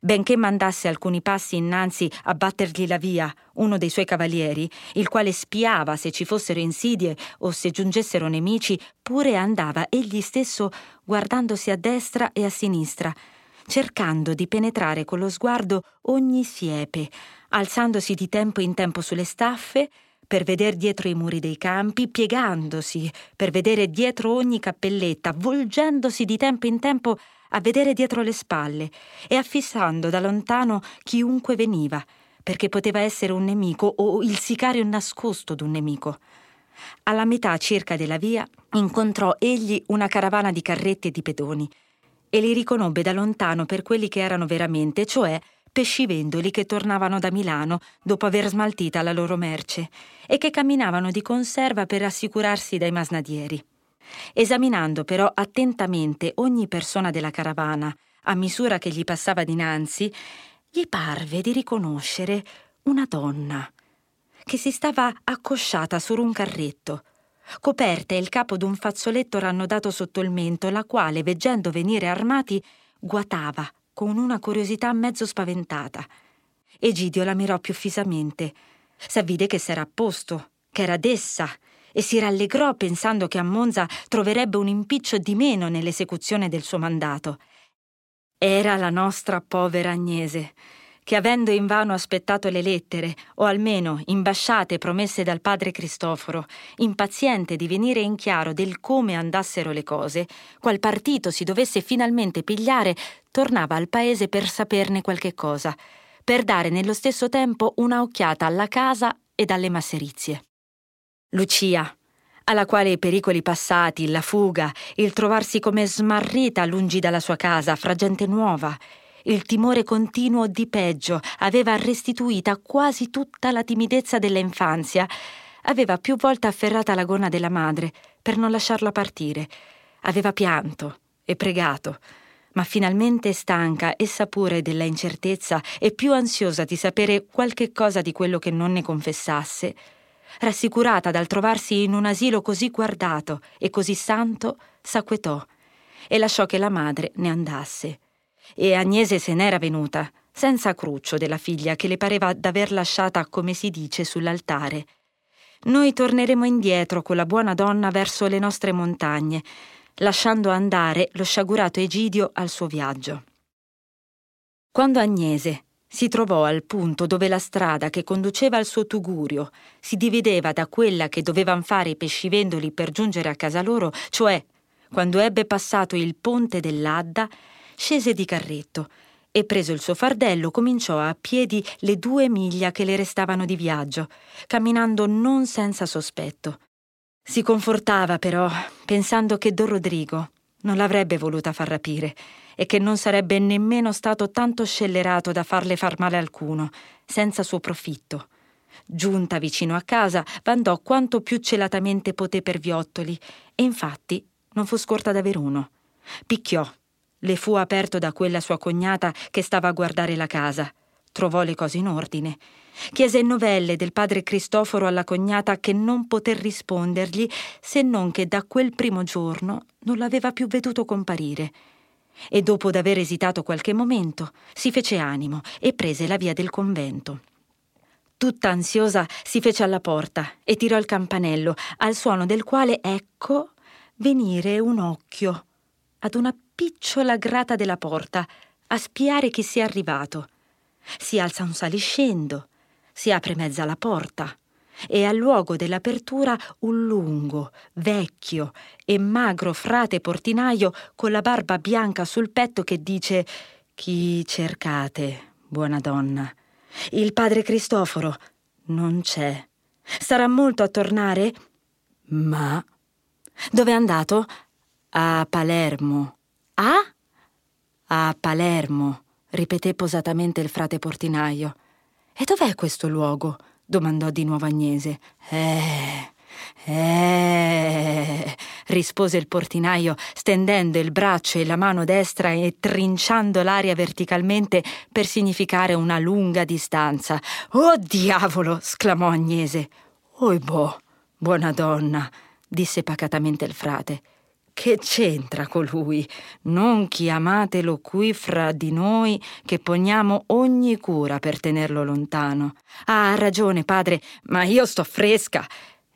Benché mandasse alcuni passi innanzi a battergli la via uno dei suoi cavalieri, il quale spiava se ci fossero insidie o se giungessero nemici, pure andava egli stesso guardandosi a destra e a sinistra, cercando di penetrare con lo sguardo ogni siepe, alzandosi di tempo in tempo sulle staffe per vedere dietro i muri dei campi, piegandosi per vedere dietro ogni cappelletta, volgendosi di tempo in tempo a vedere dietro le spalle e affissando da lontano chiunque veniva, perché poteva essere un nemico o il sicario nascosto d'un nemico. Alla metà circa della via incontrò egli una caravana di carretti e di pedoni e li riconobbe da lontano per quelli che erano veramente, cioè pescivendoli che tornavano da Milano dopo aver smaltita la loro merce e che camminavano di conserva per assicurarsi dai masnadieri. Esaminando però attentamente ogni persona della caravana, a misura che gli passava dinanzi, gli parve di riconoscere una donna che si stava accosciata su un carretto coperta e il capo d'un fazzoletto rannodato sotto il mento, la quale, veggendo venire armati, guatava con una curiosità mezzo spaventata. Egidio la mirò più fisamente. S'avvide che s'era a posto, che era d'essa, e si rallegrò pensando che a Monza troverebbe un impiccio di meno nell'esecuzione del suo mandato. Era la nostra povera Agnese che avendo invano aspettato le lettere, o almeno imbasciate promesse dal padre Cristoforo, impaziente di venire in chiaro del come andassero le cose, qual partito si dovesse finalmente pigliare, tornava al paese per saperne qualche cosa, per dare nello stesso tempo una occhiata alla casa ed alle masserizie. Lucia, alla quale i pericoli passati, la fuga, il trovarsi come smarrita lungi dalla sua casa, fra gente nuova, il timore continuo di peggio aveva restituita quasi tutta la timidezza dell'infanzia. Aveva più volte afferrata la gonna della madre per non lasciarla partire. Aveva pianto e pregato. Ma finalmente stanca, essa pure della incertezza e più ansiosa di sapere qualche cosa di quello che non ne confessasse, rassicurata dal trovarsi in un asilo così guardato e così santo, s'acquetò e lasciò che la madre ne andasse. E Agnese se n'era venuta, senza cruccio della figlia che le pareva d'aver lasciata, come si dice, sull'altare. Noi torneremo indietro con la buona donna verso le nostre montagne, lasciando andare lo sciagurato Egidio al suo viaggio. Quando Agnese si trovò al punto dove la strada che conduceva al suo tugurio si divideva da quella che dovevano fare i pescivendoli per giungere a casa loro, cioè quando ebbe passato il ponte dell'Adda, scese di carretto e preso il suo fardello cominciò a piedi le due miglia che le restavano di viaggio, camminando non senza sospetto. Si confortava però, pensando che Don Rodrigo non l'avrebbe voluta far rapire e che non sarebbe nemmeno stato tanto scellerato da farle far male alcuno, senza suo profitto. Giunta vicino a casa, vandò quanto più celatamente poté per viottoli, e infatti non fu scorta d'aver uno. Picchiò. Le fu aperto da quella sua cognata che stava a guardare la casa. Trovò le cose in ordine. Chiese novelle del padre Cristoforo alla cognata che non poté rispondergli se non che da quel primo giorno non l'aveva più veduto comparire e dopo d'aver esitato qualche momento si fece animo e prese la via del convento. Tutta ansiosa si fece alla porta e tirò il campanello, al suono del quale ecco venire un occhio ad una picciola grata della porta a spiare chi sia arrivato. Si alza un saliscendo, si apre mezza la porta e al luogo dell'apertura un lungo, vecchio e magro frate portinaio con la barba bianca sul petto che dice Chi cercate, buona donna? Il padre Cristoforo non c'è. Sarà molto a tornare? Ma dove è andato? A Palermo. Ah? A Palermo, ripeté posatamente il frate portinaio. E dov'è questo luogo? domandò di nuovo Agnese. Eh. Eh, rispose il portinaio, stendendo il braccio e la mano destra e trinciando l'aria verticalmente per significare una lunga distanza. Oh diavolo! sclamò Agnese. Oh boh, buona donna, disse pacatamente il frate. Che c'entra colui? Non chiamatelo qui fra di noi, che poniamo ogni cura per tenerlo lontano. Ah, ha ragione, padre, ma io sto fresca.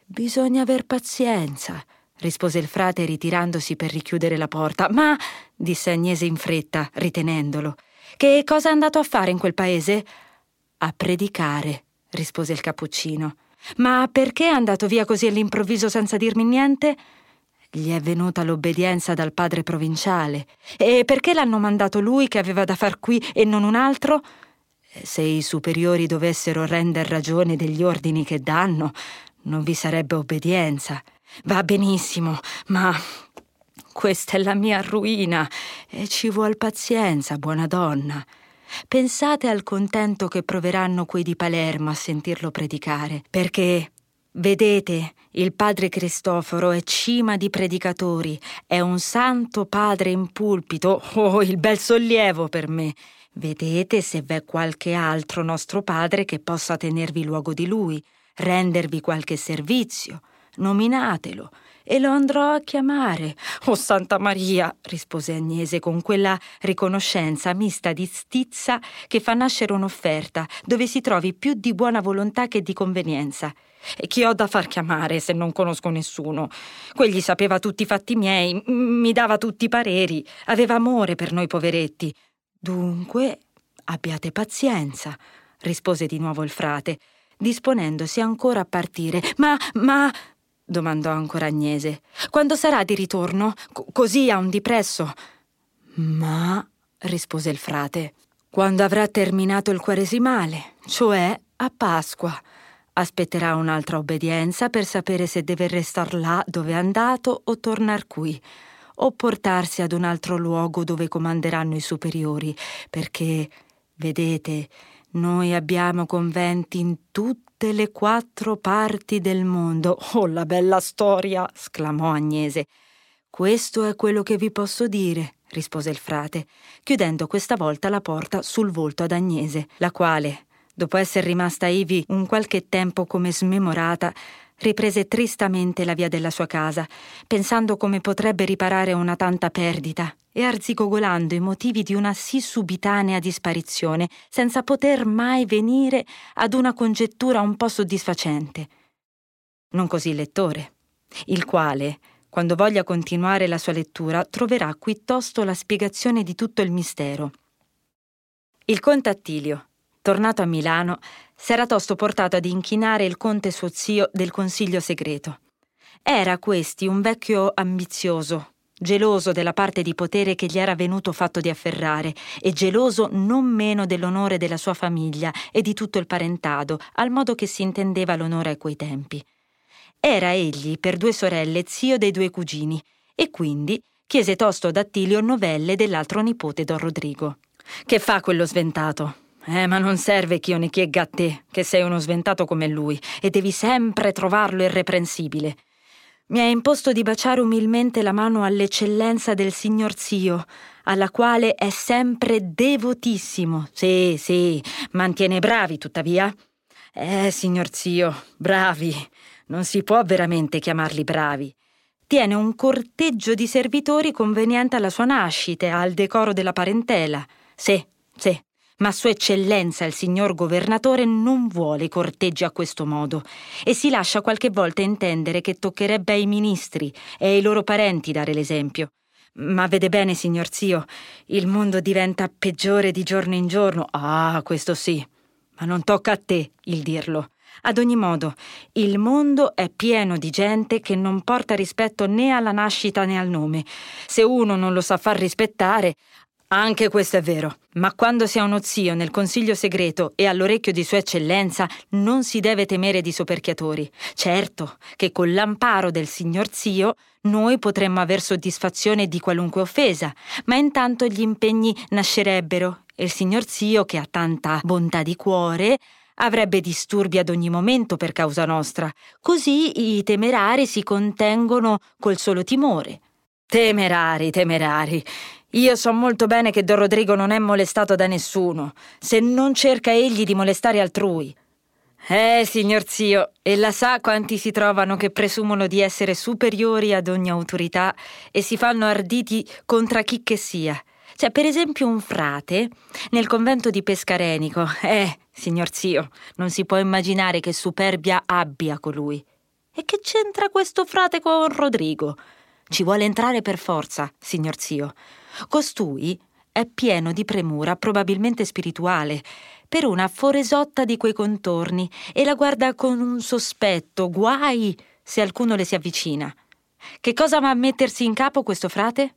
Bisogna aver pazienza, rispose il frate ritirandosi per richiudere la porta. Ma, disse Agnese in fretta, ritenendolo, che cosa è andato a fare in quel paese? A predicare, rispose il cappuccino. Ma perché è andato via così all'improvviso senza dirmi niente? Gli è venuta l'obbedienza dal padre provinciale. E perché l'hanno mandato lui che aveva da far qui e non un altro? Se i superiori dovessero render ragione degli ordini che danno, non vi sarebbe obbedienza. Va benissimo, ma questa è la mia ruina e ci vuol pazienza, buona donna. Pensate al contento che proveranno quei di Palermo a sentirlo predicare, perché Vedete, il padre Cristoforo è cima di predicatori, è un santo padre in pulpito, oh, il bel sollievo per me. Vedete se v'è qualche altro nostro padre che possa tenervi luogo di lui, rendervi qualche servizio. Nominatelo e lo andrò a chiamare. Oh Santa Maria, rispose Agnese con quella riconoscenza mista di stizza che fa nascere un'offerta, dove si trovi più di buona volontà che di convenienza. E chi ho da far chiamare se non conosco nessuno? Quegli sapeva tutti i fatti miei, mi dava tutti i pareri, aveva amore per noi poveretti. Dunque, abbiate pazienza, rispose di nuovo il frate, disponendosi ancora a partire. Ma, ma, domandò ancora Agnese, quando sarà di ritorno? C- così a un dipresso? Ma, rispose il frate, quando avrà terminato il quaresimale, cioè a Pasqua. Aspetterà un'altra obbedienza per sapere se deve restar là dove è andato o tornar qui, o portarsi ad un altro luogo dove comanderanno i superiori, perché, vedete, noi abbiamo conventi in tutte le quattro parti del mondo. Oh, la bella storia! sclamò Agnese. Questo è quello che vi posso dire, rispose il frate, chiudendo questa volta la porta sul volto ad Agnese, la quale, dopo essere rimasta ivi un qualche tempo come smemorata, riprese tristamente la via della sua casa, pensando come potrebbe riparare una tanta perdita e arzigogolando i motivi di una sì subitanea disparizione, senza poter mai venire ad una congettura un po' soddisfacente. Non così il lettore, il quale, quando voglia continuare la sua lettura, troverà qui tosto la spiegazione di tutto il mistero. Il conte Attilio, tornato a Milano, s'era tosto portato ad inchinare il conte suo zio del consiglio segreto. Era questi un vecchio ambizioso, geloso della parte di potere che gli era venuto fatto di afferrare e geloso non meno dell'onore della sua famiglia e di tutto il parentado, al modo che si intendeva l'onore a quei tempi. Era egli, per due sorelle, zio dei due cugini, e quindi chiese tosto ad Attilio novelle dell'altro nipote Don Rodrigo. Che fa quello sventato? Eh, ma non serve che io ne chiegga a te, che sei uno sventato come lui, e devi sempre trovarlo irreprensibile. Mi ha imposto di baciare umilmente la mano all'eccellenza del signor zio, alla quale è sempre devotissimo. Sì, sì, mantiene bravi, tuttavia. Eh, signor zio, bravi. Non si può veramente chiamarli bravi. Tiene un corteggio di servitori conveniente alla sua nascita e al decoro della parentela. Sì, sì, ma Sua Eccellenza il signor governatore non vuole i corteggi a questo modo e si lascia qualche volta intendere che toccherebbe ai ministri e ai loro parenti dare l'esempio. Ma vede bene, signor zio, il mondo diventa peggiore di giorno in giorno. Ah, questo sì. Ma non tocca a te il dirlo. Ad ogni modo, il mondo è pieno di gente che non porta rispetto né alla nascita né al nome. Se uno non lo sa far rispettare, anche questo è vero, ma quando si ha uno zio nel consiglio segreto e all'orecchio di Sua Eccellenza non si deve temere di soperchiatori. Certo che con l'amparo del signor zio noi potremmo aver soddisfazione di qualunque offesa, ma intanto gli impegni nascerebbero e il signor zio, che ha tanta bontà di cuore, avrebbe disturbi ad ogni momento per causa nostra. Così i temerari si contengono col solo timore. Temerari, temerari. Io so molto bene che Don Rodrigo non è molestato da nessuno, se non cerca egli di molestare altrui. Eh, signor zio, ella sa quanti si trovano che presumono di essere superiori ad ogni autorità e si fanno arditi contro chi che sia. C'è per esempio un frate nel convento di Pescarenico. Eh, signor zio, non si può immaginare che superbia abbia colui. E che c'entra questo frate con Rodrigo? Ci vuole entrare per forza, signor zio. Costui è pieno di premura, probabilmente spirituale, per una foresotta di quei contorni e la guarda con un sospetto, guai se alcuno le si avvicina. Che cosa va a mettersi in capo questo frate?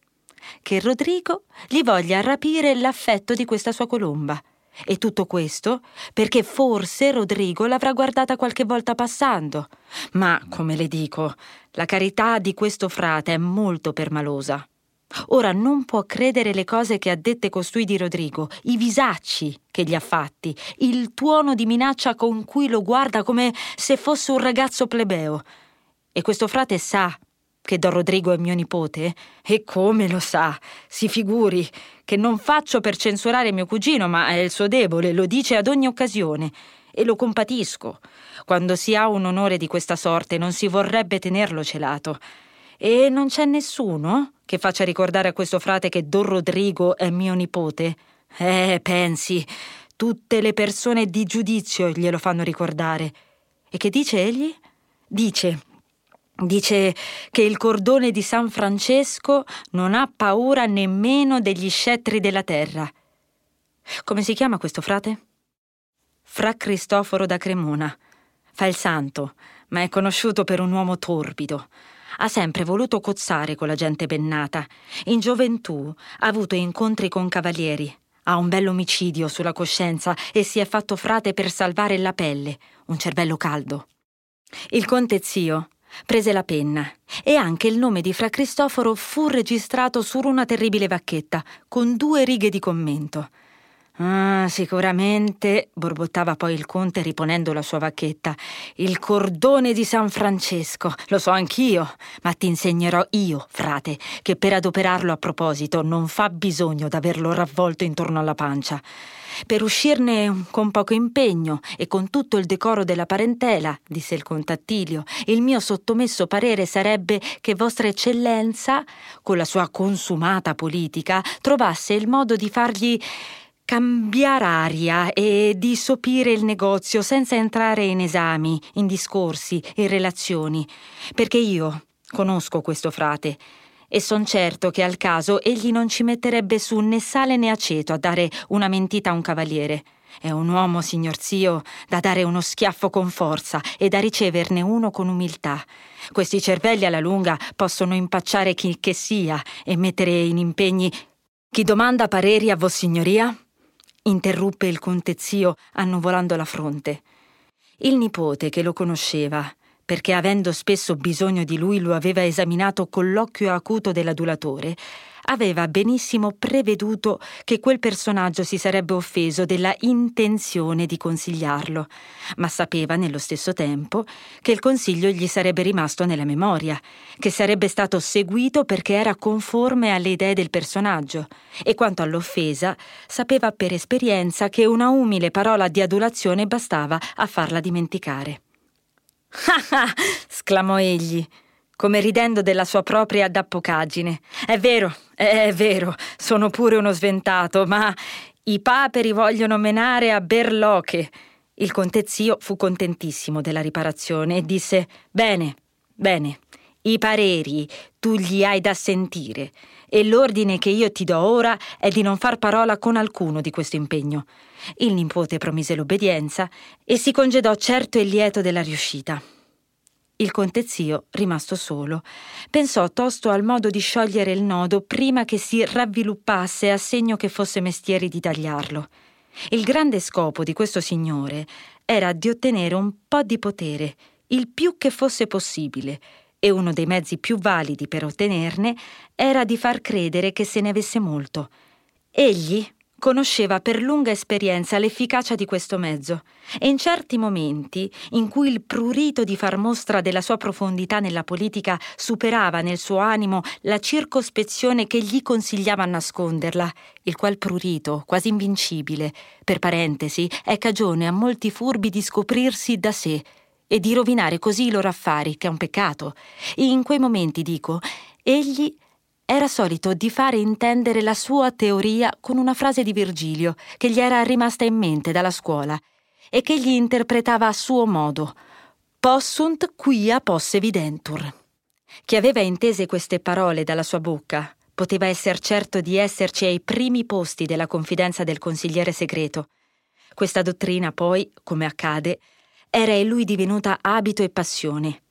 Che Rodrigo gli voglia rapire l'affetto di questa sua colomba. E tutto questo perché forse Rodrigo l'avrà guardata qualche volta passando. Ma, come le dico, la carità di questo frate è molto permalosa. Ora non può credere le cose che ha dette costui di Rodrigo, i visacci che gli ha fatti, il tuono di minaccia con cui lo guarda come se fosse un ragazzo plebeo. E questo frate sa che Don Rodrigo è mio nipote? E come lo sa? Si figuri che non faccio per censurare mio cugino, ma è il suo debole, lo dice ad ogni occasione. E lo compatisco. Quando si ha un onore di questa sorte non si vorrebbe tenerlo celato. E non c'è nessuno che faccia ricordare a questo frate che Don Rodrigo è mio nipote? Eh, pensi, tutte le persone di giudizio glielo fanno ricordare. E che dice egli? Dice Dice che il cordone di San Francesco non ha paura nemmeno degli scettri della terra. Come si chiama questo frate? Fra Cristoforo da Cremona. Fa il santo, ma è conosciuto per un uomo torbido. Ha sempre voluto cozzare con la gente bennata. In gioventù ha avuto incontri con cavalieri. Ha un bell'omicidio sulla coscienza e si è fatto frate per salvare la pelle, un cervello caldo. Il conte zio prese la penna e anche il nome di Fra Cristoforo fu registrato su una terribile vacchetta con due righe di commento. Ah, sicuramente, borbottava poi il conte riponendo la sua vacchetta. Il cordone di San Francesco, lo so anch'io, ma ti insegnerò io, frate, che per adoperarlo a proposito non fa bisogno d'averlo ravvolto intorno alla pancia. Per uscirne con poco impegno e con tutto il decoro della parentela, disse il contattilio, il mio sottomesso parere sarebbe che Vostra Eccellenza, con la sua consumata politica, trovasse il modo di fargli cambiare aria e di sopire il negozio senza entrare in esami, in discorsi, in relazioni, perché io conosco questo frate e son certo che al caso egli non ci metterebbe su né sale né aceto a dare una mentita a un cavaliere. È un uomo, signor zio, da dare uno schiaffo con forza e da riceverne uno con umiltà. Questi cervelli alla lunga possono impacciare chi che sia e mettere in impegni. Chi domanda pareri a Vossignoria? Interruppe il conte zio annuvolando la fronte. Il nipote, che lo conosceva, perché avendo spesso bisogno di lui lo aveva esaminato con l'occhio acuto dell'adulatore, aveva benissimo preveduto che quel personaggio si sarebbe offeso della intenzione di consigliarlo, ma sapeva nello stesso tempo che il consiglio gli sarebbe rimasto nella memoria, che sarebbe stato seguito perché era conforme alle idee del personaggio, e quanto all'offesa, sapeva per esperienza che una umile parola di adulazione bastava a farla dimenticare. Ah ah! sclamò egli come ridendo della sua propria dappocaggine. È vero, è vero, sono pure uno sventato, ma i paperi vogliono menare a Berloche. Il conte zio fu contentissimo della riparazione e disse: Bene, bene, i pareri tu gli hai da sentire e l'ordine che io ti do ora è di non far parola con alcuno di questo impegno. Il nipote promise l'obbedienza e si congedò certo e lieto della riuscita. Il conte zio, rimasto solo, pensò tosto al modo di sciogliere il nodo prima che si ravviluppasse a segno che fosse mestieri di tagliarlo. Il grande scopo di questo signore era di ottenere un po' di potere, il più che fosse possibile, e uno dei mezzi più validi per ottenerne era di far credere che se ne avesse molto. Egli, conosceva per lunga esperienza l'efficacia di questo mezzo e in certi momenti, in cui il prurito di far mostra della sua profondità nella politica superava nel suo animo la circospezione che gli consigliava nasconderla, il qual prurito, quasi invincibile, per parentesi, è cagione a molti furbi di scoprirsi da sé e di rovinare così i loro affari, che è un peccato. E in quei momenti, dico, egli era solito di fare intendere la sua teoria con una frase di Virgilio che gli era rimasta in mente dalla scuola e che gli interpretava a suo modo. Possunt quia posse videntur. Chi aveva intese queste parole dalla sua bocca poteva essere certo di esserci ai primi posti della confidenza del consigliere segreto. Questa dottrina poi, come accade, era in lui divenuta abito e passione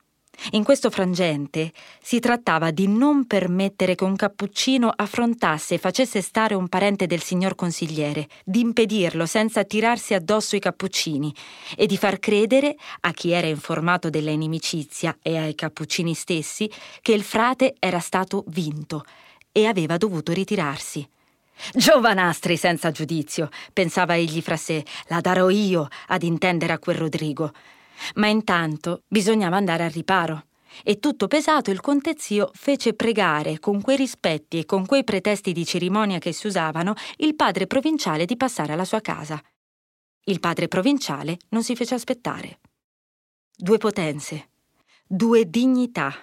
in questo frangente si trattava di non permettere che un cappuccino affrontasse e facesse stare un parente del signor consigliere, di impedirlo senza tirarsi addosso i cappuccini e di far credere a chi era informato della inimicizia e ai cappuccini stessi che il frate era stato vinto e aveva dovuto ritirarsi. Giovanastri senza giudizio, pensava egli fra sé, la darò io ad intendere a quel Rodrigo. Ma intanto bisognava andare al riparo. E tutto pesato il conte zio fece pregare con quei rispetti e con quei pretesti di cerimonia che si usavano il padre provinciale di passare alla sua casa. Il padre provinciale non si fece aspettare. Due potenze, due dignità,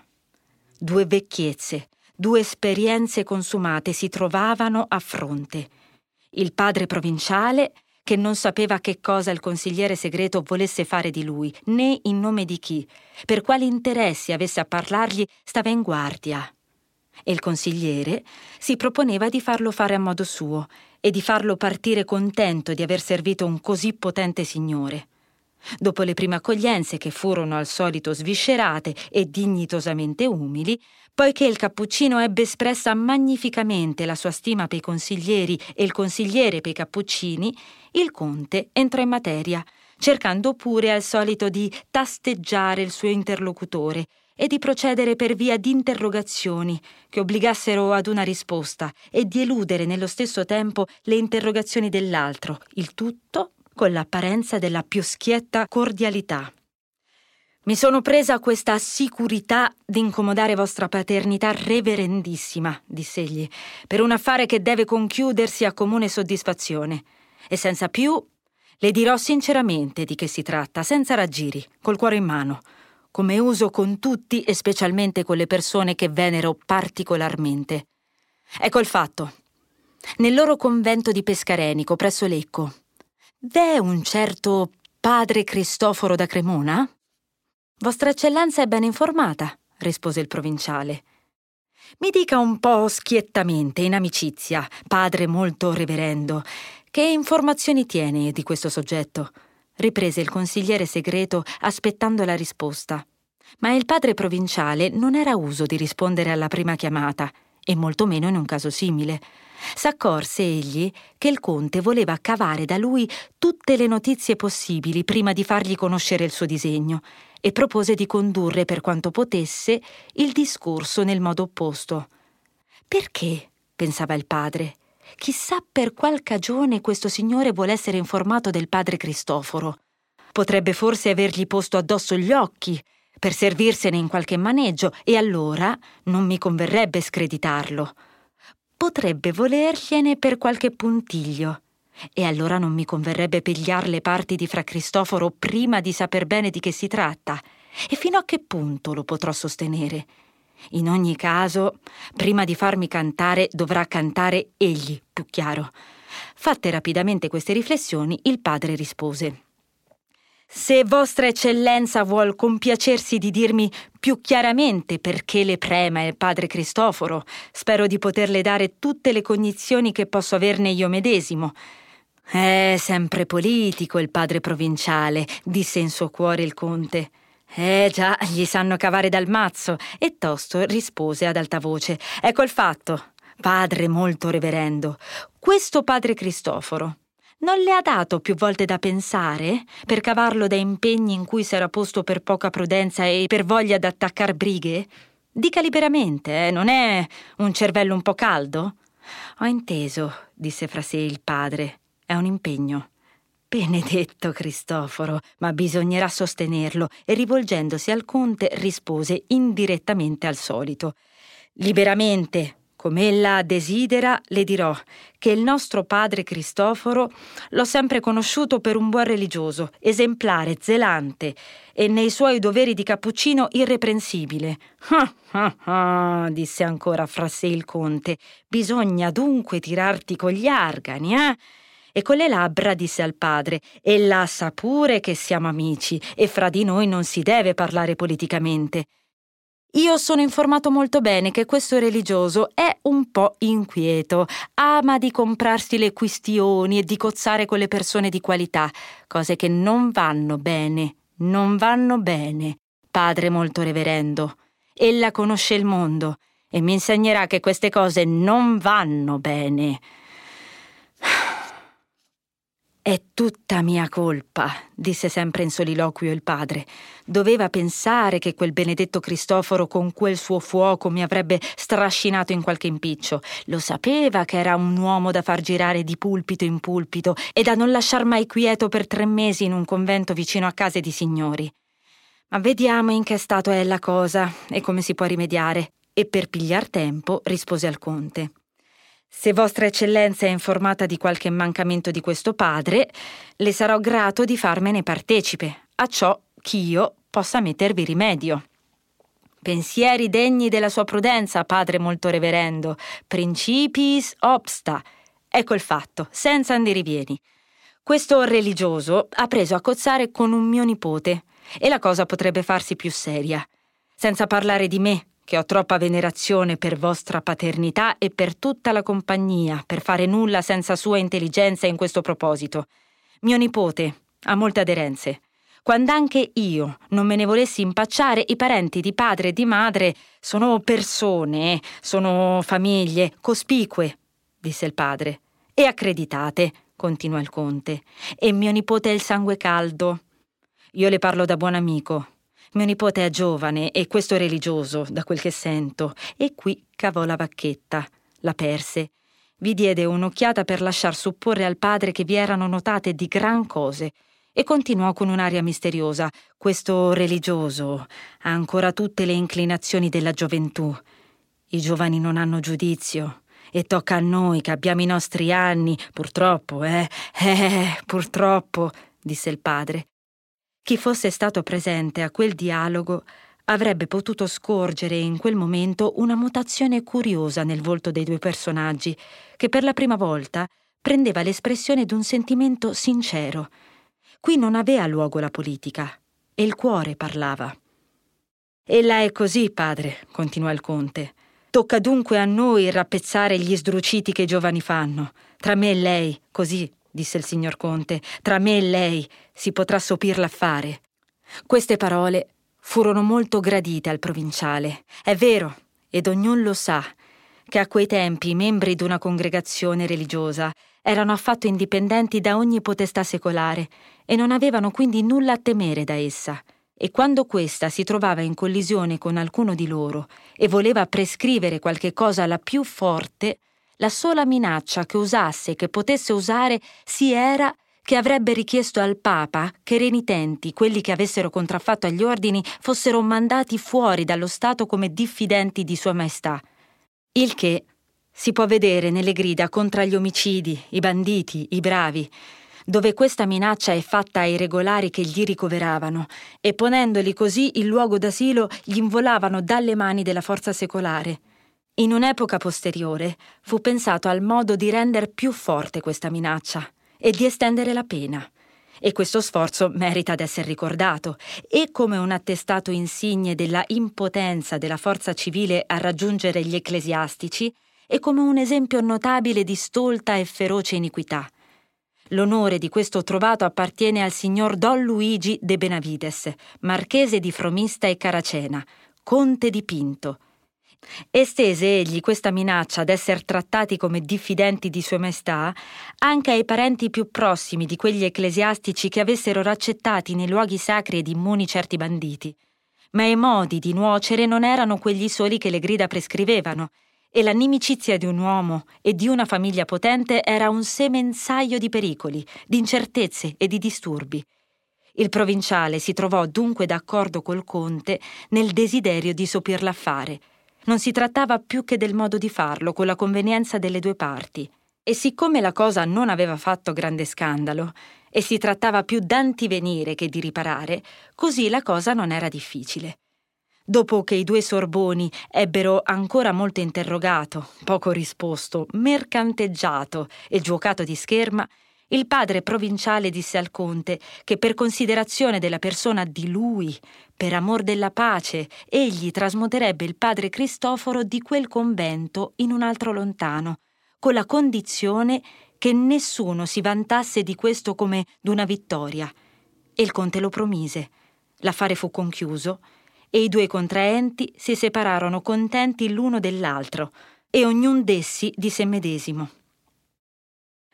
due vecchiezze, due esperienze consumate si trovavano a fronte. Il padre provinciale che non sapeva che cosa il consigliere segreto volesse fare di lui, né in nome di chi, per quali interessi avesse a parlargli, stava in guardia. E il consigliere si proponeva di farlo fare a modo suo e di farlo partire contento di aver servito un così potente signore. Dopo le prime accoglienze, che furono al solito sviscerate e dignitosamente umili, poiché il cappuccino ebbe espressa magnificamente la sua stima per i consiglieri e il consigliere per i cappuccini, il conte entrò in materia, cercando pure al solito di tasteggiare il suo interlocutore e di procedere per via di interrogazioni che obbligassero ad una risposta e di eludere nello stesso tempo le interrogazioni dell'altro, il tutto con l'apparenza della più schietta cordialità. Mi sono presa questa sicurità di incomodare vostra paternità reverendissima, diss'egli, per un affare che deve conchiudersi a comune soddisfazione. E senza più le dirò sinceramente di che si tratta, senza raggiri, col cuore in mano, come uso con tutti e specialmente con le persone che venero particolarmente. Ecco il fatto. Nel loro convento di Pescarenico, presso Lecco, v'è un certo padre Cristoforo da Cremona? Vostra eccellenza è ben informata, rispose il provinciale. Mi dica un po' schiettamente, in amicizia, padre molto reverendo, che informazioni tiene di questo soggetto? riprese il consigliere segreto aspettando la risposta. Ma il padre provinciale non era uso di rispondere alla prima chiamata, e molto meno in un caso simile. S'accorse egli che il conte voleva cavare da lui tutte le notizie possibili prima di fargli conoscere il suo disegno e propose di condurre per quanto potesse il discorso nel modo opposto. Perché? pensava il padre. Chissà per qual cagione questo signore vuole essere informato del padre Cristoforo. Potrebbe forse avergli posto addosso gli occhi per servirsene in qualche maneggio e allora non mi converrebbe screditarlo. Potrebbe volergliene per qualche puntiglio e allora non mi converrebbe pigliar le parti di fra Cristoforo prima di saper bene di che si tratta. E fino a che punto lo potrò sostenere? In ogni caso, prima di farmi cantare, dovrà cantare egli, più chiaro. Fatte rapidamente queste riflessioni, il padre rispose. Se Vostra Eccellenza vuol compiacersi di dirmi più chiaramente perché le prema il padre Cristoforo, spero di poterle dare tutte le cognizioni che posso averne io medesimo. È sempre politico il padre provinciale, disse in suo cuore il conte. Eh già, gli sanno cavare dal mazzo, e tosto rispose ad alta voce. Ecco il fatto. Padre molto reverendo, questo padre Cristoforo non le ha dato più volte da pensare per cavarlo da impegni in cui s'era posto per poca prudenza e per voglia d'attaccar brighe? Dica liberamente, eh, non è un cervello un po' caldo? Ho inteso, disse fra sé il padre. È un impegno. Benedetto Cristoforo, ma bisognerà sostenerlo, e rivolgendosi al conte rispose indirettamente al solito. Liberamente, come ella desidera, le dirò che il nostro padre Cristoforo l'ho sempre conosciuto per un buon religioso, esemplare, zelante e nei suoi doveri di cappuccino irreprensibile. Ah, ah, ah, disse ancora fra sé il conte, bisogna dunque tirarti con gli argani, eh? E con le labbra disse al padre Ella sa pure che siamo amici e fra di noi non si deve parlare politicamente. Io sono informato molto bene che questo religioso è un po' inquieto, ama di comprarsi le quistioni e di cozzare con le persone di qualità, cose che non vanno bene, non vanno bene, padre molto reverendo. Ella conosce il mondo e mi insegnerà che queste cose non vanno bene. È tutta mia colpa, disse sempre in soliloquio il padre. Doveva pensare che quel benedetto Cristoforo con quel suo fuoco mi avrebbe strascinato in qualche impiccio. Lo sapeva che era un uomo da far girare di pulpito in pulpito e da non lasciar mai quieto per tre mesi in un convento vicino a case di signori. Ma vediamo in che stato è la cosa e come si può rimediare. E per pigliar tempo rispose al conte. Se Vostra Eccellenza è informata di qualche mancamento di questo padre, le sarò grato di farmene partecipe, a ciò ch'io possa mettervi rimedio. Pensieri degni della sua prudenza, padre molto reverendo, principis obsta. Ecco il fatto, senza andirivieni. Questo religioso ha preso a cozzare con un mio nipote, e la cosa potrebbe farsi più seria. Senza parlare di me, che ho troppa venerazione per vostra paternità e per tutta la compagnia, per fare nulla senza sua intelligenza in questo proposito. Mio nipote ha molte aderenze. Quando anche io non me ne volessi impacciare, i parenti di padre e di madre sono persone, sono famiglie cospicue, disse il padre. E accreditate, continuò il conte. E mio nipote è il sangue caldo. Io le parlo da buon amico. Mio nipote è giovane e questo è religioso, da quel che sento. E qui cavò la vacchetta, la perse. Vi diede un'occhiata per lasciar supporre al padre che vi erano notate di gran cose e continuò con un'aria misteriosa. Questo religioso ha ancora tutte le inclinazioni della gioventù. I giovani non hanno giudizio. E tocca a noi che abbiamo i nostri anni, purtroppo, eh, eh, purtroppo, disse il padre. Chi fosse stato presente a quel dialogo avrebbe potuto scorgere in quel momento una mutazione curiosa nel volto dei due personaggi, che per la prima volta prendeva l'espressione d'un sentimento sincero. Qui non aveva luogo la politica, e il cuore parlava. Ella è così, padre, continuò il conte. Tocca dunque a noi rappezzare gli sdruciti che i giovani fanno. Tra me e lei, così, disse il signor Conte, tra me e lei si potrà sopir l'affare. Queste parole furono molto gradite al provinciale. È vero, ed ognuno lo sa, che a quei tempi i membri d'una congregazione religiosa erano affatto indipendenti da ogni potestà secolare e non avevano quindi nulla a temere da essa. E quando questa si trovava in collisione con alcuno di loro e voleva prescrivere qualche cosa alla più forte, la sola minaccia che usasse e che potesse usare si era che avrebbe richiesto al Papa che i renitenti, quelli che avessero contraffatto agli ordini, fossero mandati fuori dallo Stato come diffidenti di Sua Maestà. Il che si può vedere nelle grida contro gli omicidi, i banditi, i bravi, dove questa minaccia è fatta ai regolari che gli ricoveravano, e ponendoli così il luogo d'asilo gli involavano dalle mani della forza secolare. In un'epoca posteriore fu pensato al modo di rendere più forte questa minaccia e di estendere la pena. E questo sforzo merita d'essere ricordato e come un attestato insigne della impotenza della forza civile a raggiungere gli ecclesiastici e come un esempio notabile di stolta e feroce iniquità. L'onore di questo trovato appartiene al signor Don Luigi de Benavides, marchese di Fromista e Caracena, conte di Pinto, Estese egli questa minaccia d'essere trattati come diffidenti di Sua Maestà anche ai parenti più prossimi di quegli ecclesiastici che avessero raccettati nei luoghi sacri ed immuni certi banditi. Ma i modi di nuocere non erano quegli soli che le grida prescrivevano, e la nimicizia di un uomo e di una famiglia potente era un semenzaio di pericoli, di incertezze e di disturbi. Il provinciale si trovò dunque d'accordo col conte nel desiderio di sopir l'affare, non si trattava più che del modo di farlo, con la convenienza delle due parti. E siccome la cosa non aveva fatto grande scandalo, e si trattava più d'antivenire che di riparare, così la cosa non era difficile. Dopo che i due Sorboni ebbero ancora molto interrogato, poco risposto, mercanteggiato e giuocato di scherma, il padre provinciale disse al conte che per considerazione della persona di lui, per amor della pace, egli trasmuterebbe il padre Cristoforo di quel convento in un altro lontano, con la condizione che nessuno si vantasse di questo come d'una vittoria. E il conte lo promise. L'affare fu conchiuso e i due contraenti si separarono contenti l'uno dell'altro, e ognun d'essi di sé medesimo.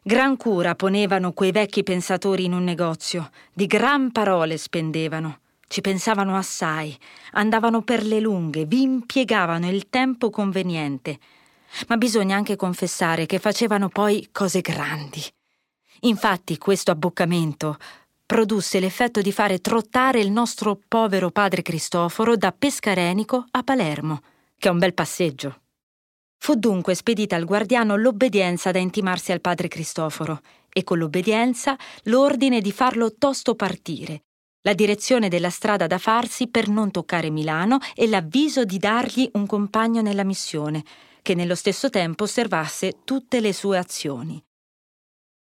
Gran cura ponevano quei vecchi pensatori in un negozio, di gran parole spendevano, ci pensavano assai, andavano per le lunghe, vi impiegavano il tempo conveniente. Ma bisogna anche confessare che facevano poi cose grandi. Infatti questo abboccamento produsse l'effetto di fare trottare il nostro povero padre Cristoforo da Pescarenico a Palermo, che è un bel passeggio. Fu dunque spedita al guardiano l'obbedienza da intimarsi al padre Cristoforo e con l'obbedienza l'ordine di farlo tosto partire, la direzione della strada da farsi per non toccare Milano e l'avviso di dargli un compagno nella missione, che nello stesso tempo osservasse tutte le sue azioni.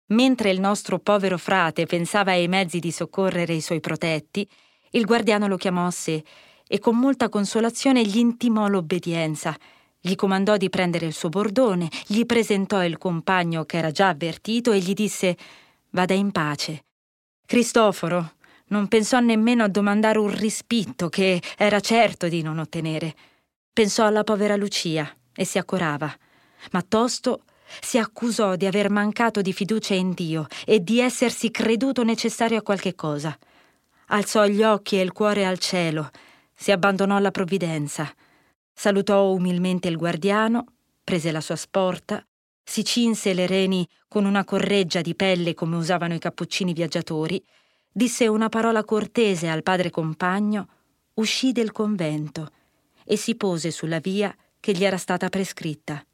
Mentre il nostro povero frate pensava ai mezzi di soccorrere i suoi protetti, il guardiano lo chiamò a sé e con molta consolazione gli intimò l'obbedienza gli comandò di prendere il suo bordone, gli presentò il compagno che era già avvertito e gli disse Vada in pace. Cristoforo non pensò nemmeno a domandare un rispitto che era certo di non ottenere. Pensò alla povera Lucia e si accorava, ma tosto si accusò di aver mancato di fiducia in Dio e di essersi creduto necessario a qualche cosa. alzò gli occhi e il cuore al cielo, si abbandonò alla provvidenza, salutò umilmente il guardiano, prese la sua sporta, si cinse le reni con una correggia di pelle come usavano i cappuccini viaggiatori, disse una parola cortese al padre compagno, uscì del convento e si pose sulla via che gli era stata prescritta.